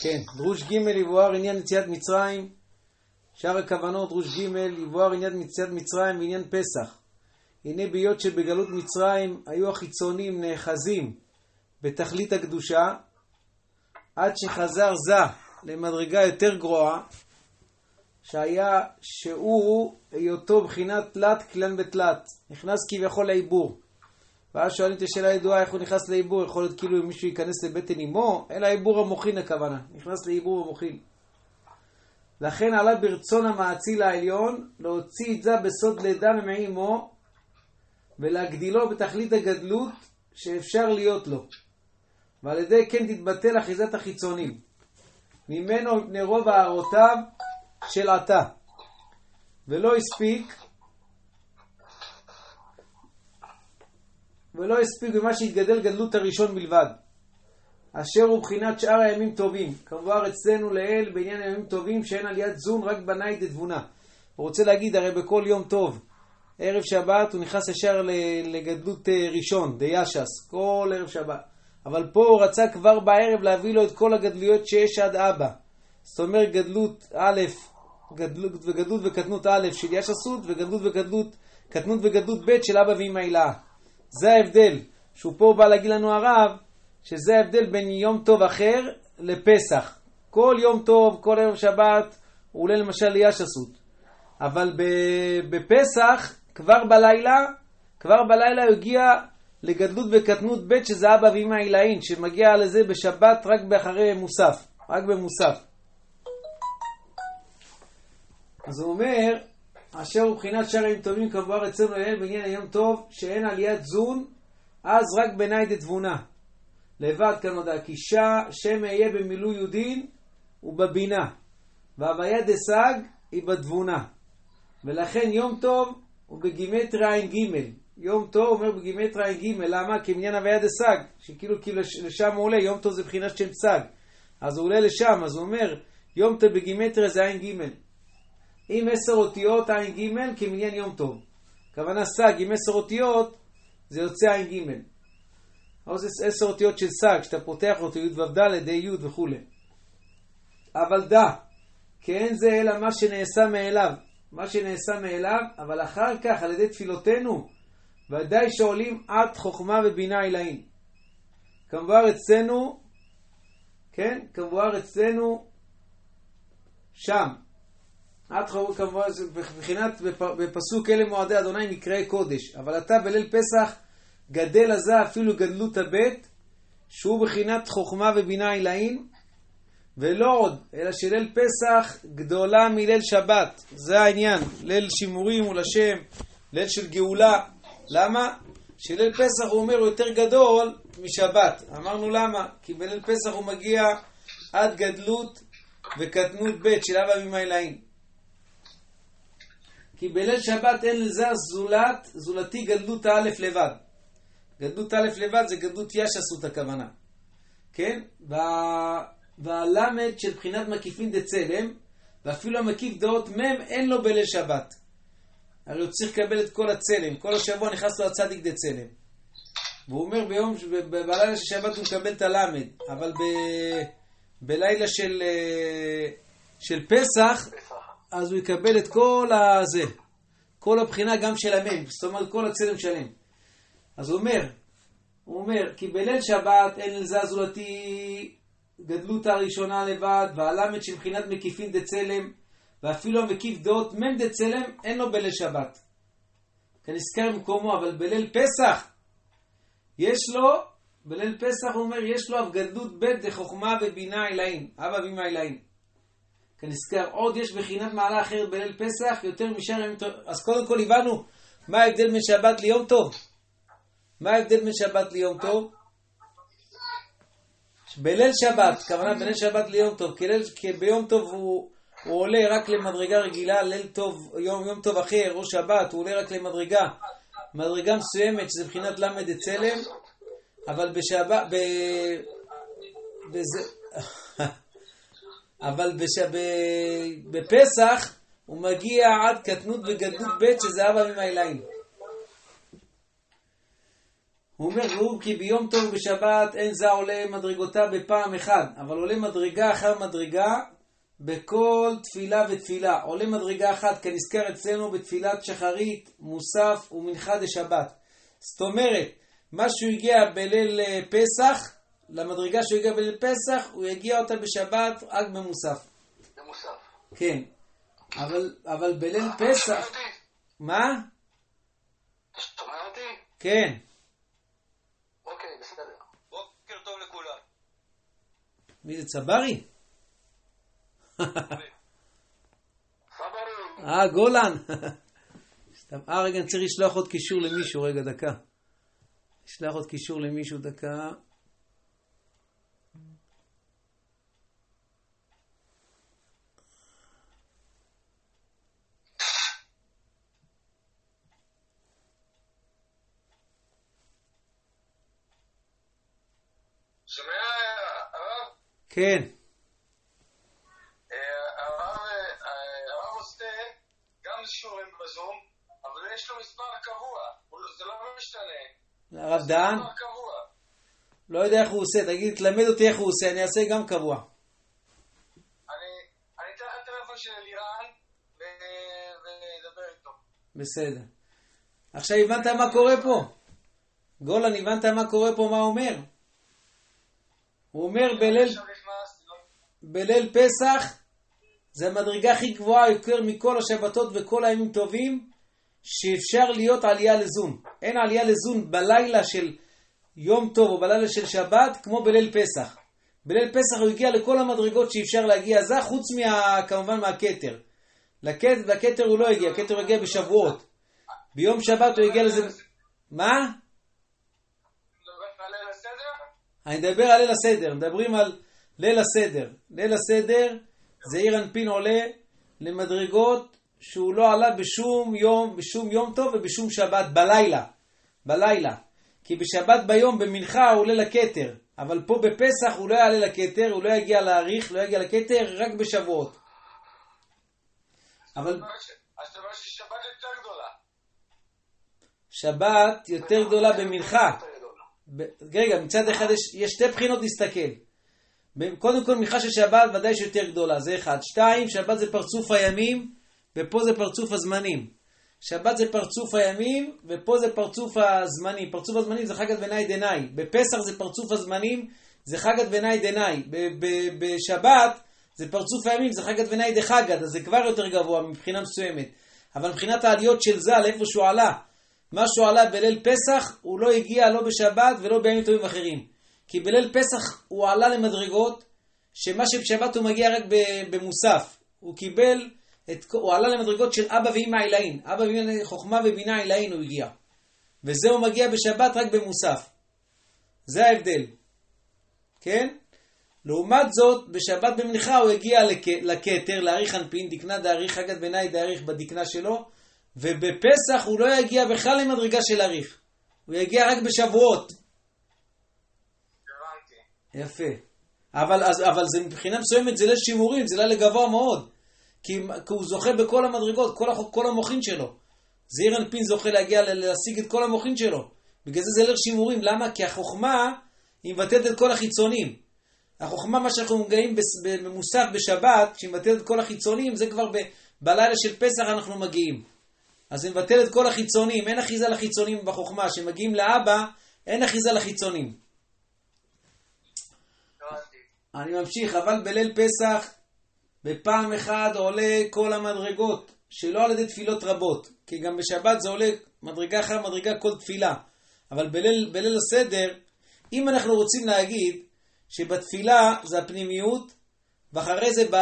כן, דרוש ג' יבואר עניין יציאת מצרים, שאר הכוונות, דרוש ג' יבואר עניין יציאת מצרים ועניין פסח. הנה בהיות שבגלות מצרים היו החיצונים נאחזים בתכלית הקדושה, עד שחזר זה למדרגה יותר גרועה, שהיה שהוא היותו בחינת תלת כלן בתלת, נכנס כביכול לעיבור. ואז שואלים את השאלה הידועה איך הוא נכנס לעיבור, יכול להיות כאילו אם מישהו ייכנס לבטן אמו, אלא עיבור המוחין הכוונה, נכנס לעיבור המוחין. לכן עלה ברצון המאציל העליון להוציא את זה בסוד לידה ממעי אמו ולהגדילו בתכלית הגדלות שאפשר להיות לו. ועל ידי כן תתבטל אחיזת החיצונים. ממנו מפני רוב הערותיו של עתה. ולא הספיק ולא הספיק במה שהתגדל גדלות הראשון בלבד, אשר הוא בחינת שאר הימים טובים, כמובן אצלנו לאל בעניין הימים טובים שאין עליית זון רק בנאי דתבונה. הוא רוצה להגיד הרי בכל יום טוב, ערב שבת הוא נכנס ישר לגדלות אה, ראשון, דיאשס, כל ערב שבת. אבל פה הוא רצה כבר בערב להביא לו את כל הגדלויות שיש עד אבא. זאת אומרת גדלות א', גדלות וגדלות וקטנות א' של ישסות, וגדלות וגדלות, קטנות וגדלות ב' של אבא ואמא הילאה. זה ההבדל, שהוא פה בא להגיד לנו הרב, שזה ההבדל בין יום טוב אחר לפסח. כל יום טוב, כל ערב שבת, הוא עולה למשל לישסות. אבל בפסח, כבר בלילה, כבר בלילה הוא הגיע לגדלות וקטנות ב' שזה אבא ואמא עילאין, שמגיע לזה בשבת רק באחרי מוסף, רק במוסף. אז הוא אומר, אשר הוא בחינת שערים טובים כמובן אצלנו לאל בעניין היום טוב, שאין עליית זון, אז רק בעיניי דתבונה. לבד כנודע, כי שם אהיה במילוי יהודין ובבינה, והוויה דסג היא בתבונה. ולכן יום טוב הוא בגימטריה ע"ג. יום טוב אומר בגימטריה ע"ג, למה? כי מניין הוויה דסג, שכאילו כאילו לשם הוא עולה, יום טוב זה בחינת שם סג. אז הוא עולה לשם, אז הוא אומר, יום טוב בגימטריה זה ע"ג. עם עשר אותיות ע"ג כמניין יום טוב. הכוונה סג עם עשר אותיות זה יוצא ע"ג. או זה עשר אותיות של סג, שאתה פותח אותו י' ו' ד', ה' וכולי. אבל דע, כי אין זה אלא מה שנעשה מאליו. מה שנעשה מאליו, אבל אחר כך על ידי תפילותינו, ודאי שעולים עד חוכמה ובינה עילאים. כמבואר אצלנו, כן, כמבואר אצלנו שם, עד חרור כמובן, מבחינת בפסוק אלה מועדי אדוני מקראי קודש. אבל אתה בליל פסח גדל עזה אפילו גדלות הבית, שהוא בחינת חוכמה ובינה עילאין, ולא עוד, אלא שליל פסח גדולה מליל שבת. זה העניין, ליל שימורים הוא לשם, ליל של גאולה. למה? שליל פסח הוא אומר הוא יותר גדול משבת. אמרנו למה? כי בליל פסח הוא מגיע עד גדלות וקטנות ב' של אבא ממאי לעין. כי בליל שבת אין לזה זולת, זולתי גדלות א' לבד. גדלות א' לבד זה גדלות ישסות הכוונה. כן? וה... והלמד של בחינת מקיפין דצלם, ואפילו המקיף דעות מ' אין לו בליל שבת. הרי הוא צריך לקבל את כל הצלם, כל השבוע נכנס לו הצדיק דצלם. והוא אומר ביום, בלילה של שבת הוא מקבל את הלמד, אבל ב, בלילה של, אה, של פסח אז הוא יקבל את כל הזה, כל הבחינה גם של המם, זאת אומרת כל הצלם שלם. אז הוא אומר, הוא אומר, כי בליל שבת אין לזה זולתי גדלות הראשונה לבד, והלמד של מבחינת מקיפין דצלם, ואפילו המקיף דעות מם דצלם, אין לו בליל שבת. כנזכר במקומו, אבל בליל פסח, יש לו, בליל פסח הוא אומר, יש לו אף גדלות ב' דחוכמה ובינה אלאים, אבא ואמא אלאים. כנזכר, עוד יש בחינת מעלה אחרת בליל פסח יותר משאר ימים טוב. אז קודם כל הבנו מה ההבדל בין שבת ליום טוב. מה ההבדל בין שבת ליום טוב? בליל שבת, כוונה בליל שבת ליום טוב, כי, ליל, כי ביום טוב הוא, הוא עולה רק למדרגה רגילה, ליל טוב, יום, יום טוב אחר, או שבת, הוא עולה רק למדרגה, מדרגה מסוימת, שזה מבחינת ל"ד צלם, אבל בשבת, ב... בזה... אבל בש... בפסח הוא מגיע עד קטנות וגדלות ב' שזה אבא ממאיליים. הוא אומר, והוא כי ביום טוב ובשבת אין זה עולה מדרגותיו בפעם אחד, אבל עולה מדרגה אחר מדרגה בכל תפילה ותפילה. עולה מדרגה אחת כנזכר אצלנו בתפילת שחרית, מוסף ומנחה דשבת. זאת אומרת, מה שהוא הגיע בליל אה, פסח, למדרגה שהוא הגיע בליל פסח, הוא יגיע אותה בשבת רק במוסף. במוסף. כן. אבל, אבל בליל פסח... מה? שומע אותי? כן. אוקיי, בסדר. בוקר טוב לכולם. מי זה צברי? סברי, אה, גולן. סתם. אה, רגע, אני צריך לשלוח עוד קישור למישהו, רגע, דקה. אשלח עוד קישור למישהו, דקה. שומע הרב? כן. אה, הרב אה, הרב עושה גם שיעורים בזום, אבל יש לו מספר קבוע, הוא לא- זה לא משתנה. הרב דהן? לא יודע איך הוא עושה, תגיד, תלמד אותי איך הוא עושה, אני אעשה גם קבוע. אני אתן לך טלפון של אלירן ונדבר איתו. בסדר. עכשיו הבנת מה קורה פה? גולן, הבנת מה קורה פה, מה הוא אומר? הוא אומר בליל, בליל פסח זה המדרגה הכי גבוהה יותר מכל השבתות וכל הימים טובים שאפשר להיות עלייה לזון. אין עלייה לזון בלילה של יום טוב או בלילה של שבת כמו בליל פסח. בליל פסח הוא הגיע לכל המדרגות שאפשר להגיע זה, חוץ מה, כמובן מהכתר. לכת- לכתר הוא לא הגיע, הכתר הוא הגיע בשבועות. ביום שבת הוא הגיע לזה... מה? אני מדבר על ליל הסדר, מדברים על ליל הסדר. ליל הסדר, זעיר אנפין עולה למדרגות שהוא לא עלה בשום יום, בשום יום טוב ובשום שבת, בלילה. בלילה. כי בשבת ביום, במנחה, הוא עולה לכתר. אבל פה בפסח הוא לא יעלה לכתר, הוא לא יגיע להאריך, לא יגיע לכתר, רק בשבועות. אבל אז אתה אומר ששבת יותר גדולה. שבת יותר גדולה במנחה. רגע, מצד אחד יש, יש שתי בחינות להסתכל. קודם כל, מנחה של שבת ודאי שיותר גדולה, זה אחד. שתיים, שבת זה פרצוף הימים, ופה זה פרצוף הזמנים. שבת זה פרצוף הימים, ופה זה פרצוף הזמנים. פרצוף הזמנים זה חגת בנאי דנאי. בפסח זה פרצוף הזמנים, זה חגת בנאי דנאי. בשבת זה פרצוף הימים, זה חגת בנאי דחגת, אז זה כבר יותר גבוה מבחינה מסוימת. אבל מבחינת העליות של ז"ל, איפה שהוא עלה, מה שהוא עלה בליל פסח, הוא לא הגיע לא בשבת ולא בימים טובים אחרים. כי בליל פסח הוא עלה למדרגות, שמה שבשבת הוא מגיע רק במוסף. הוא קיבל, את, הוא עלה למדרגות של אבא ואמא עילאין. אבא ואמא חוכמה ובינה עילאין הוא הגיע. וזה הוא מגיע בשבת רק במוסף. זה ההבדל. כן? לעומת זאת, בשבת במנחה הוא הגיע לכ- לכתר, להאריך אנפין, דקנה דאריך, חגת ביניים דאריך בדקנה שלו, ובפסח הוא לא יגיע בכלל למדרגה של אריך. הוא יגיע רק בשבועות. יפה. אבל, אז, אבל זה מבחינה מסוימת זה ליל שימורים, זה ליל גבוה מאוד. כי, כי הוא זוכה בכל המדרגות, כל, כל המוחין שלו. זעיר אנפין זוכה להגיע להשיג את כל המוחין שלו. בגלל זה זה ליל שימורים. למה? כי החוכמה היא מבטאת את כל החיצונים. החוכמה, מה שאנחנו מגעים בס- במוסף בשבת, שהיא מבטאת את כל החיצונים, זה כבר ב, בלילה של פסח אנחנו מגיעים. אז זה מבטל את כל החיצונים, אין אחיזה לחיצונים בחוכמה. כשמגיעים לאבא, אין אחיזה לחיצונים. אני ממשיך, אבל בליל פסח, בפעם אחת עולה כל המדרגות, שלא על ידי תפילות רבות, כי גם בשבת זה עולה מדרגה אחר מדרגה כל תפילה. אבל בליל, בליל הסדר, אם אנחנו רוצים להגיד שבתפילה זה הפנימיות, ואחרי זה ב...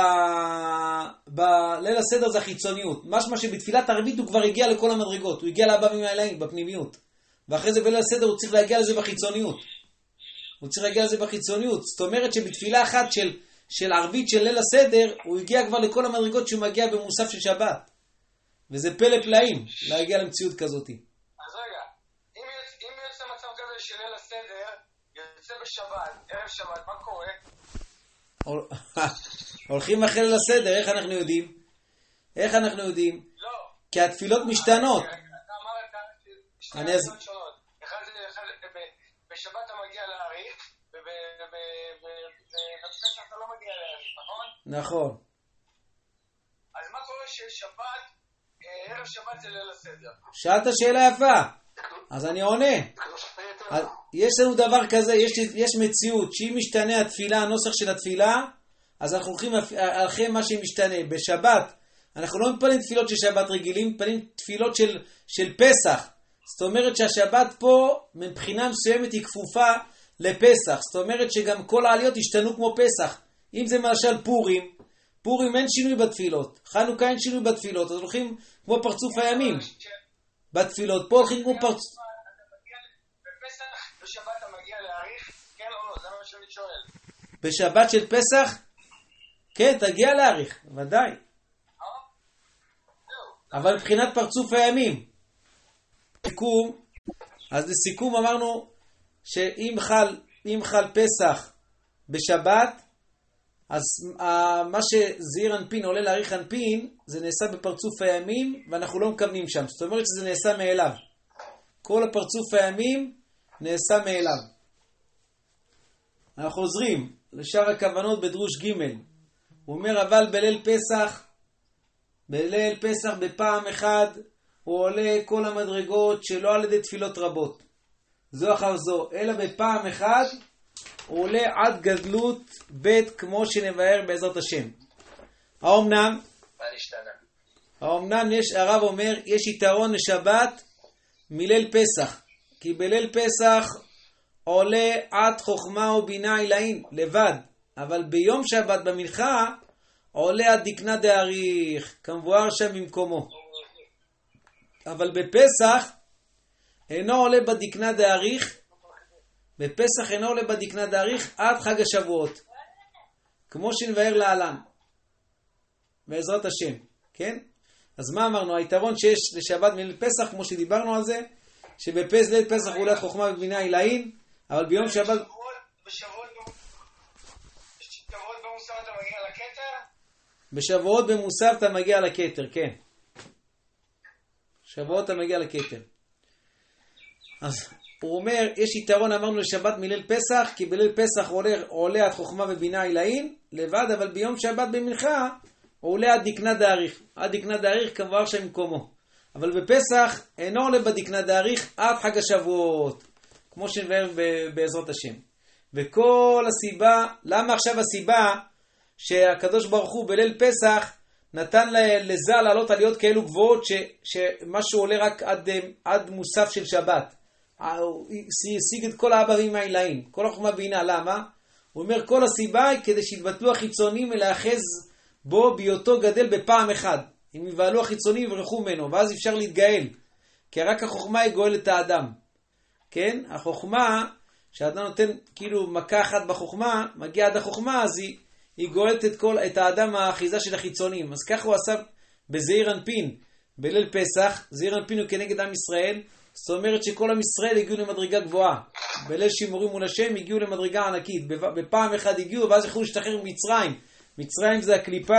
בליל הסדר זה החיצוניות. משמע שבתפילת ערבית הוא כבר הגיע לכל המדרגות, הוא הגיע לאבא ממעליים בפנימיות. ואחרי זה בליל הסדר הוא צריך להגיע לזה בחיצוניות. הוא צריך להגיע לזה בחיצוניות. זאת אומרת שבתפילה אחת של, של ערבית של ליל הסדר, הוא הגיע כבר לכל המדרגות שהוא מגיע במוסף של שבת. וזה פלא פלאים להגיע למציאות כזאת. אז רגע, אם יש מצב כזה של ליל הסדר, יוצא בשבת, ערב שבת, מה קורה? הול- הולכים אחרי ליל הסדר, איך אנחנו יודעים? איך אנחנו יודעים? לא. כי התפילות משתנות. אתה אמרת אני אז- נכון? אז מה קורה ששבת, אה, ערב שבת זה ליל הסדר? שאלת שאלה יפה, אז אני עונה. אז יש לנו דבר כזה, יש, יש מציאות שאם משתנה התפילה, הנוסח של התפילה, אז אנחנו הולכים אחרי מה שמשתנה. בשבת, אנחנו לא מתפללים תפילות של שבת רגילים, מתפללים תפילות של, של פסח. זאת אומרת שהשבת פה, מבחינה מסוימת, היא כפופה לפסח. זאת אומרת שגם כל העליות השתנו כמו פסח. אם זה למשל פורים, פורים אין שינוי בתפילות. חנוכה אין שינוי בתפילות, אז הולכים כמו פרצוף הימים. בתפילות. פה הולכים כמו פרצוף... בפסח, בשבת אתה מגיע להאריך? כן או לא? זה מה שאני שואל. בשבת של פסח? כן, תגיע להאריך, ודאי. אבל מבחינת פרצוף הימים. סיכום, אז לסיכום אמרנו שאם חל, חל פסח בשבת, אז uh, מה שזעיר אנפין עולה להאריך אנפין, זה נעשה בפרצוף הימים, ואנחנו לא מכוונים שם. זאת אומרת שזה נעשה מאליו. כל הפרצוף הימים נעשה מאליו. אנחנו חוזרים לשאר הכוונות בדרוש ג' הוא אומר, אבל בליל פסח, בליל פסח בפעם אחת, הוא עולה כל המדרגות שלא על ידי תפילות רבות. זו אחר זו, אלא בפעם אחת הוא עולה עד גדלות ב' כמו שנבהר בעזרת השם. האומנם? מה נשתנה? האומנם יש, הרב אומר, יש יתרון לשבת מליל פסח. כי בליל פסח עולה עד חוכמה ובינה עילאין, לבד. אבל ביום שבת במנחה עולה עד דקנה דאריך, כמבואר שם במקומו. אבל בפסח אינו עולה בדקנה דאריך, בפסח אינו עולה בדקנה דאריך עד חג השבועות, כמו שנבהר להלן, בעזרת השם, כן? אז מה אמרנו? היתרון שיש לשבת מליל פסח, כמו שדיברנו על זה, שבפס ליל פסח הוא עולה חוכמה ובינה עילאין, אבל ביום שבת... בשבועות במוסר אתה מגיע לכתר? בשבועות במוסר אתה מגיע לכתר, כן. שבועות אתה מגיע לכתר. אז הוא אומר, יש יתרון, אמרנו לשבת מליל פסח, כי בליל פסח עולה, עולה עד חוכמה ובינה עילאין, לבד, אבל ביום שבת במנחה, הוא עולה עד דקנה דאריך. עד דקנה דאריך כבר שם במקומו. אבל בפסח אינו עולה בדקנה דאריך עד חג השבועות, כמו שנבהר בעזרת השם. וכל הסיבה, למה עכשיו הסיבה שהקדוש ברוך הוא בליל פסח נתן לזה לעלות עליות כאלו גבוהות ש, שמשהו עולה רק עד, עד מוסף של שבת. השיג את כל ואמא העילאים, כל החוכמה בינה, למה? הוא אומר כל הסיבה היא כדי שיתבטלו החיצונים ולהאחז בו בהיותו גדל בפעם אחת. אם יבהלו החיצונים יברחו ממנו, ואז אפשר להתגאל. כי רק החוכמה היא גואלת את האדם. כן? החוכמה, כשאדם נותן כאילו מכה אחת בחוכמה, מגיע עד החוכמה, אז היא, היא גואלת את, כל, את האדם האחיזה של החיצונים. אז ככה הוא עשה בזעיר אנפין בליל פסח, זעיר אנפין הוא כנגד עם ישראל, זאת אומרת שכל עם ישראל הגיעו למדרגה גבוהה. בליל שימורים מול השם הגיעו למדרגה ענקית. בפעם אחת הגיעו ואז יכלו להשתחרר ממצרים. מצרים זה הקליפה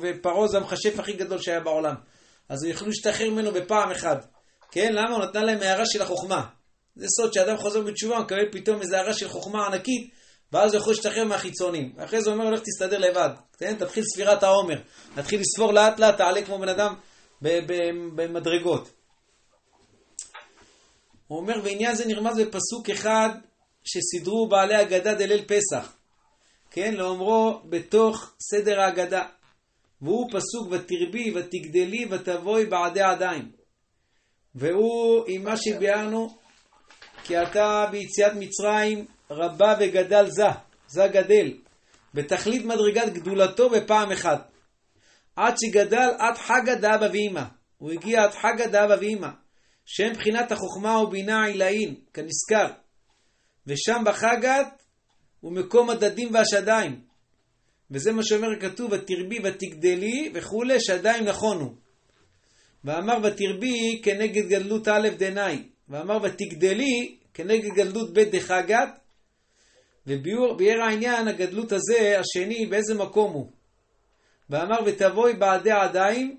ופרעה זה המכשף הכי גדול שהיה בעולם. אז הם יכלו להשתחרר ממנו בפעם אחת. כן? למה? הוא נתן להם הערה של החוכמה. זה סוד שאדם חוזר בתשובה, מקבל פתאום איזו הערה של חוכמה ענקית, ואז הוא יכול להשתחרר מהחיצונים. אחרי זה אומר, הולך תסתדר לבד. כן? תתחיל ספירת העומר. תתחיל לספור לאט לאט, תעלה כמו בן אדם במדרגות. הוא אומר, ועניין זה נרמז בפסוק אחד שסידרו בעלי הגדה דליל פסח. כן, לאומרו בתוך סדר ההגדה. והוא פסוק ותרבי ותגדלי ותבואי בעדי עדיים. והוא עם מה שביארנו, כי אתה ביציאת מצרים רבה וגדל זה, זה גדל, בתכלית מדרגת גדולתו בפעם אחת. עד שגדל עד חגא דאבא ואמא. הוא הגיע עד חגא דאבא ואמא. שהם בחינת החוכמה ובינה העילאין, כנזכר. ושם בחגת הוא מקום הדדים והשדיים. וזה מה שאומר הכתוב, ותרבי ותגדלי וכולי, שדיים נכונו. ואמר ותרבי כנגד גדלות א' דנאי. ואמר ותגדלי כנגד גדלות ב' דחגת. וביאר העניין, הגדלות הזה, השני, באיזה מקום הוא. ואמר ותבואי בעדי עדיים,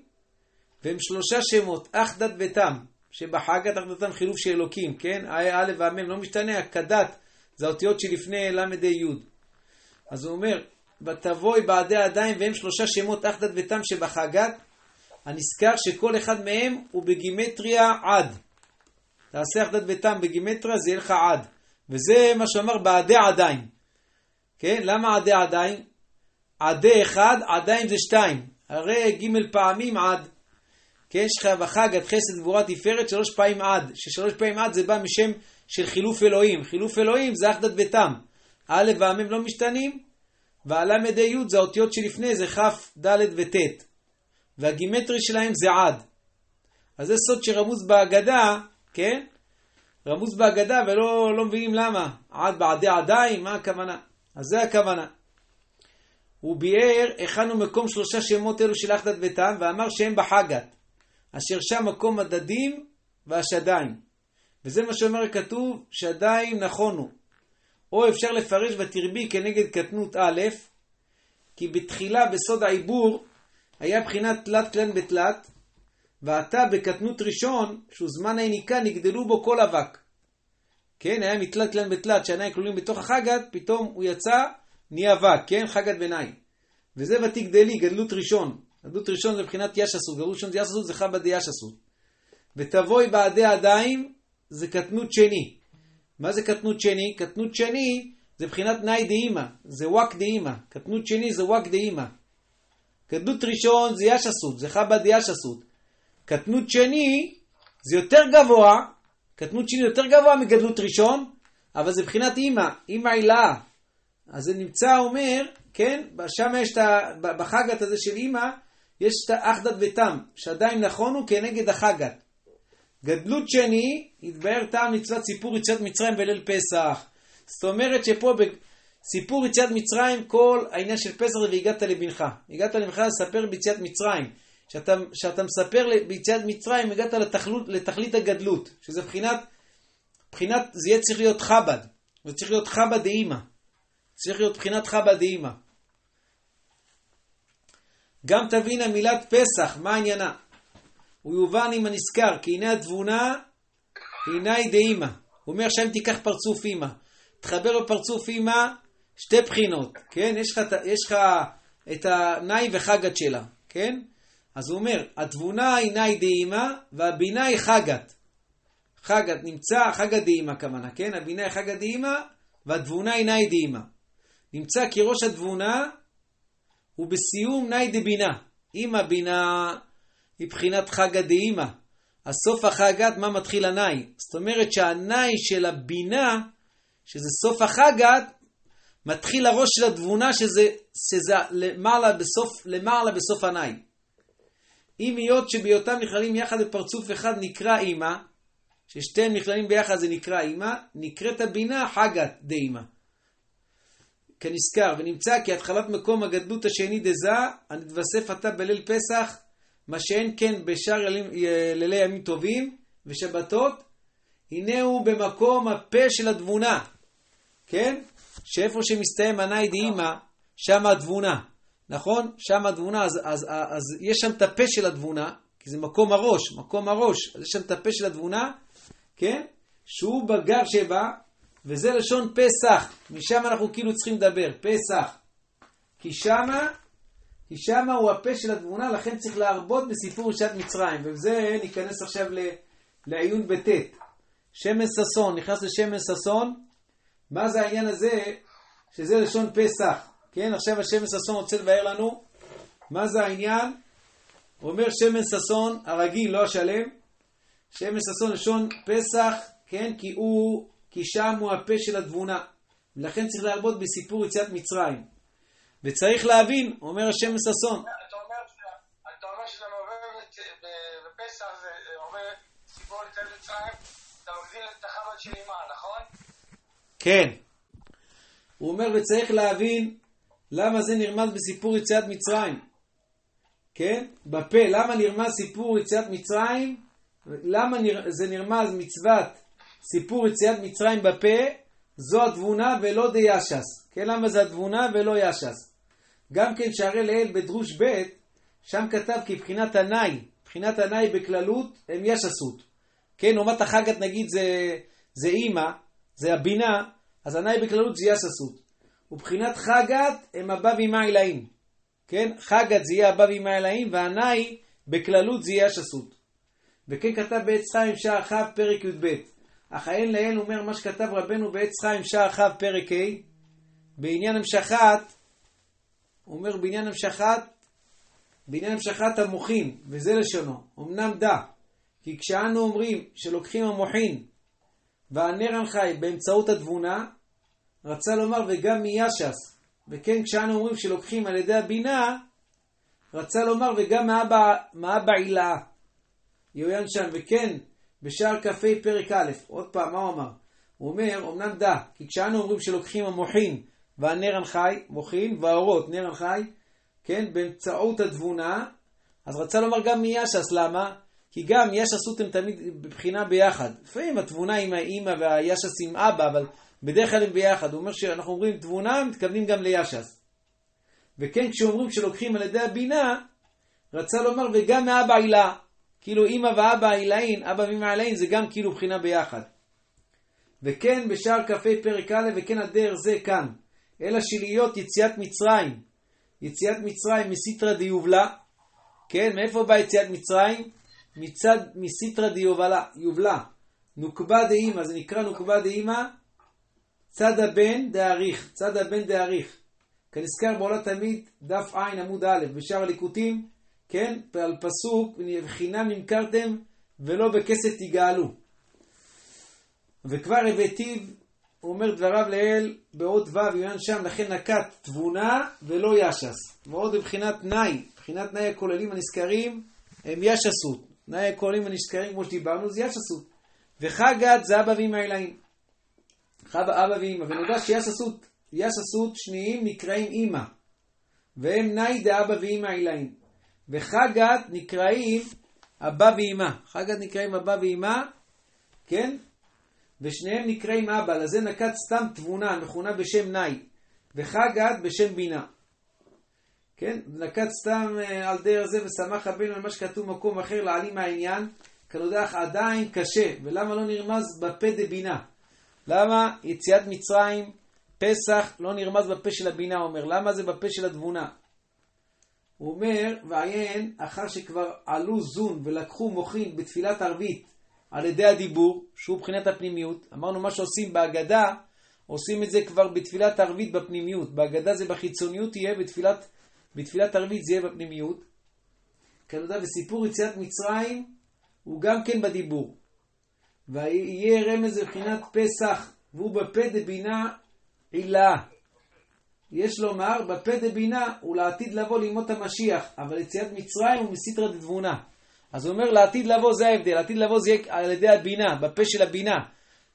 והם שלושה שמות, אך דת ותם. שבחגת אחדותם חילוף של אלוקים, כן? א' והמ' לא משתנה, הכדת זה האותיות שלפני ל"ה י'. אז הוא אומר, ותבואי בעדי הידיים והם שלושה שמות אחדת ותם שבחגת, הנזכר שכל אחד מהם הוא בגימטריה עד. תעשה אחדת ותם בגימטריה, זה יהיה לך עד. וזה מה שאמר בעדי עדיים. כן? למה עדי עדיים? עדי אחד, עדיים זה שתיים. הרי ג' פעמים עד. כן, יש לך בחג עד חסד גבורה תפארת שלוש פעמים עד. ששלוש פעמים עד זה בא משם של חילוף אלוהים. חילוף אלוהים זה אחדת ותם. א' והמ' לא משתנים, והל"ה י' זה האותיות שלפני, זה כ', ד' וט'. והגימטרי שלהם זה עד. אז זה סוד שרמוז בהגדה, כן? רמוז בהגדה ולא לא מבינים למה. עד בעדי עדיין, מה הכוונה? אז זה הכוונה. הוא ביאר היכן הוא מקום שלושה שמות אלו של אחדת ותם, ואמר שהם בחגת, אשר שם מקום הדדים והשדיים. וזה מה שאומר הכתוב, שדיים נכונו. או אפשר לפרש ותרבי כנגד קטנות א', כי בתחילה בסוד העיבור היה בחינת תלת כלן בתלת, ועתה בקטנות ראשון, שהוא זמן היניקה, נגדלו בו כל אבק. כן, היה מתלת כלן בתלת, שהעיניים כלולים בתוך החגת, פתאום הוא יצא, נהיה אבק, כן, חגת ביניים. וזה ותגדלי, גדלות ראשון. גדלות ראשון זה מבחינת ישסות, ראשון זה ישסות, זה חבא דישסות. ותבואי בעדי עדיים, זה קטנות שני. מה זה קטנות שני? קטנות שני זה מבחינת נאי דאימא, זה וואק דאימא. קטנות שני זה וואק דאימא. קטנות ראשון זה ישסות, זה חבא דישסות. קטנות שני זה יותר גבוה, קטנות שני יותר גבוה מגדלות ראשון, אבל זה מבחינת אימא, אימא עילה. אז זה נמצא, אומר, כן, שם יש את ה... בחגת הזה של אימא, יש את האחדת ותם, שעדיין נכון הוא כנגד החגת. גדלות שני, התבהר טעם מצוות סיפור יציאת מצרים בליל פסח. זאת אומרת שפה בסיפור יציאת מצרים, כל העניין של פסח זה והגעת לבנך. הגעת לבנך לספר ביציאת מצרים. כשאתה מספר ביציאת מצרים, הגעת לתכלות, לתכלית הגדלות, שזה בחינת, בחינת, זה יהיה צריך להיות חב"ד, זה צריך להיות חב"ד דאימא, צריך להיות בחינת חב"ד דאימא. גם תבין המילת פסח, מה עניינה? הוא יובן עם הנזכר, כי הנה התבונה, הנה היא דאימא. הוא אומר שם תיקח פרצוף אימא. תחבר בפרצוף אימא שתי בחינות, כן? יש לך, יש לך את הנאי וחגת שלה, כן? אז הוא אומר, התבונה היא נאי דאימא והבינה היא חגת. חגת נמצא, חגת דאימא כמנה, כן? הבינה היא חגת דאימא והתבונה היא נאי דאימא. נמצא כי ראש התבונה הוא בסיום נאי דבינה. אם הבינה היא בחינת חגת דאימא, הסוף החגת, מה מתחיל הנאי? זאת אומרת שהנאי של הבינה, שזה סוף החגת, מתחיל הראש של התבונה, שזה, שזה למעלה בסוף, למעלה בסוף הנאי. אם היות שבהיותם נכללים יחד בפרצוף אחד נקרא אימא, ששתיהם נכללים ביחד זה נקרא אימא, נקראת הבינה חגת דאימא. כנזכר, ונמצא כי התחלת מקום הגדלות השני דזה, הנתווסף עתה בליל פסח, מה שאין כן בשאר לילי ימים טובים ושבתות, הנה הוא במקום הפה של התבונה, כן? שאיפה שמסתיים ענאי דאימא, שם התבונה. נכון? שם התבונה, אז, אז, אז, אז יש שם את הפה של התבונה, כי זה מקום הראש, מקום הראש, אז יש שם את הפה של התבונה, כן? שהוא בגר שבע, וזה לשון פסח, משם אנחנו כאילו צריכים לדבר, פסח. כי שמה, כי שמה הוא הפה של התבונה, לכן צריך להרבות בסיפור יציאת מצרים, ובזה ניכנס עכשיו לעיון בט'. שמן ששון, נכנס לשמן ששון, מה זה העניין הזה, שזה לשון פסח. כן, עכשיו השמן ששון רוצה לבאר לנו מה זה העניין. אומר שמן ששון הרגיל, לא השלם. שמן ששון לשון פסח, כן, כי הוא, כי שם הוא הפה של התבונה. ולכן צריך להרבות בסיפור יציאת מצרים. וצריך להבין, אומר השמן ששון. אתה אומר שאתה עובר בפסח, זה אומר סיפור יציאת מצרים, אתה מגדיל את החב"ד של אימה, נכון? כן. הוא אומר וצריך להבין למה זה נרמז בסיפור יציאת מצרים? כן? בפה. למה נרמז סיפור יציאת מצרים? למה נר... זה נרמז מצוות סיפור יציאת מצרים בפה? זו התבונה ולא דיאשס. כן? למה זה התבונה ולא ישס? גם כן שהרי לאל בדרוש ב', שם כתב כי בחינת הנאי, בחינת הנאי בכללות, הם ישסות. כן, לעומת החגת נגיד זה, זה אימא, זה הבינה, אז הנאי בכללות זה ישסות. ובחינת חגת הם הבא ועמה עילאים. כן? חגת זה יהיה הבא ועמה עילאים, והנאי בכללות זה יהיה השסות. וכן כתב בעץ חיים שער כ' פרק י"ב. אך האין לאל אומר מה שכתב רבנו בעץ חיים שער כ' פרק ה' בעניין המשכת, הוא אומר בעניין המשכת, בעניין המשכת המוחין, וזה לשונו, אמנם דע, כי כשאנו אומרים שלוקחים המוחין והנר הנחי באמצעות התבונה, רצה לומר וגם מישס, וכן כשאנו אומרים שלוקחים על ידי הבינה, רצה לומר וגם מאבא עילה. יויין שם, וכן בשער כ"ה פרק א', עוד פעם, מה הוא אמר? הוא אומר, אמנם דע, כי כשאנו אומרים שלוקחים המוחין והנר הנחי, מוחין, והאורות, נר הנחי, כן, באמצעות התבונה, אז רצה לומר גם מישס, למה? כי גם ישסות הם תמיד בבחינה ביחד. לפעמים התבונה עם האימא והישס עם אבא, אבל בדרך כלל הם ביחד. הוא אומר שאנחנו אומרים תבונה, מתכוונים גם לישס. וכן, כשאומרים שלוקחים על ידי הבינה, רצה לומר וגם מאבא עילה. כאילו אימא ואבא עילאין, אבא ואמא עילאין, זה גם כאילו בחינה ביחד. וכן בשער כ"ה פרק א', וכן הדרך זה כאן. אלא שלהיות יציאת מצרים. יציאת מצרים מסיטרא דיובלה. כן, מאיפה באה יציאת מצרים? מצד מסיטרא דיובלה. נוקבה דאימא, זה נקרא נוקבה דאימא. צד הבן דאריך, צד הבן דאריך. כנזכר בעולה תמיד, דף ע' עמוד א', בשער הליקוטים, כן, על פסוק, וחינם נמכרתם ולא בכסף תגאלו. וכבר הבאתיו, הוא אומר דבריו לאל באות ו' יוין שם, לכן נקט תבונה ולא ישס. ועוד מבחינת נאי, מבחינת נאי הכוללים הנזכרים, הם ישסות. נאי הכוללים הנזכרים, כמו שדיברנו, זה ישסות. וחגת זה אבא ואמא אלאים. אבא ואמא, ונודע שישסות, ישסות שניים נקראים אמא. והם נאי דאבא ואמא אלאים. וחגת נקראים אבא ואמא. חגת נקראים אבא ואמא, כן? ושניהם נקראים אבא, לזה נקט סתם תבונה, מכונה בשם נאי, וחגת בשם בינה. כן? נקט סתם אה, על דרך זה ושמח רבנו על מה שכתוב במקום אחר להעלים מהעניין, כנודח עדיין קשה, ולמה לא נרמז בפה דבינה? למה יציאת מצרים, פסח, לא נרמז בפה של הבינה, אומר, למה זה בפה של התבונה? הוא אומר, ועיין, אחר שכבר עלו זון ולקחו מוחין בתפילת ערבית על ידי הדיבור, שהוא מבחינת הפנימיות, אמרנו מה שעושים בהגדה, עושים את זה כבר בתפילת ערבית בפנימיות. בהגדה זה בחיצוניות יהיה, בתפילת, בתפילת ערבית זה יהיה בפנימיות. כנודע בסיפור יציאת מצרים, הוא גם כן בדיבור. ויהיה רמז מבחינת פסח, והוא בפה דבינה עילה. יש לומר, בפה דבינה הוא לעתיד לבוא לימות המשיח, אבל יציאת מצרים הוא מסיתרא דתבונה. אז הוא אומר, לעתיד לבוא זה ההבדל, לעתיד לבוא זה יהיה על ידי הבינה, בפה של הבינה.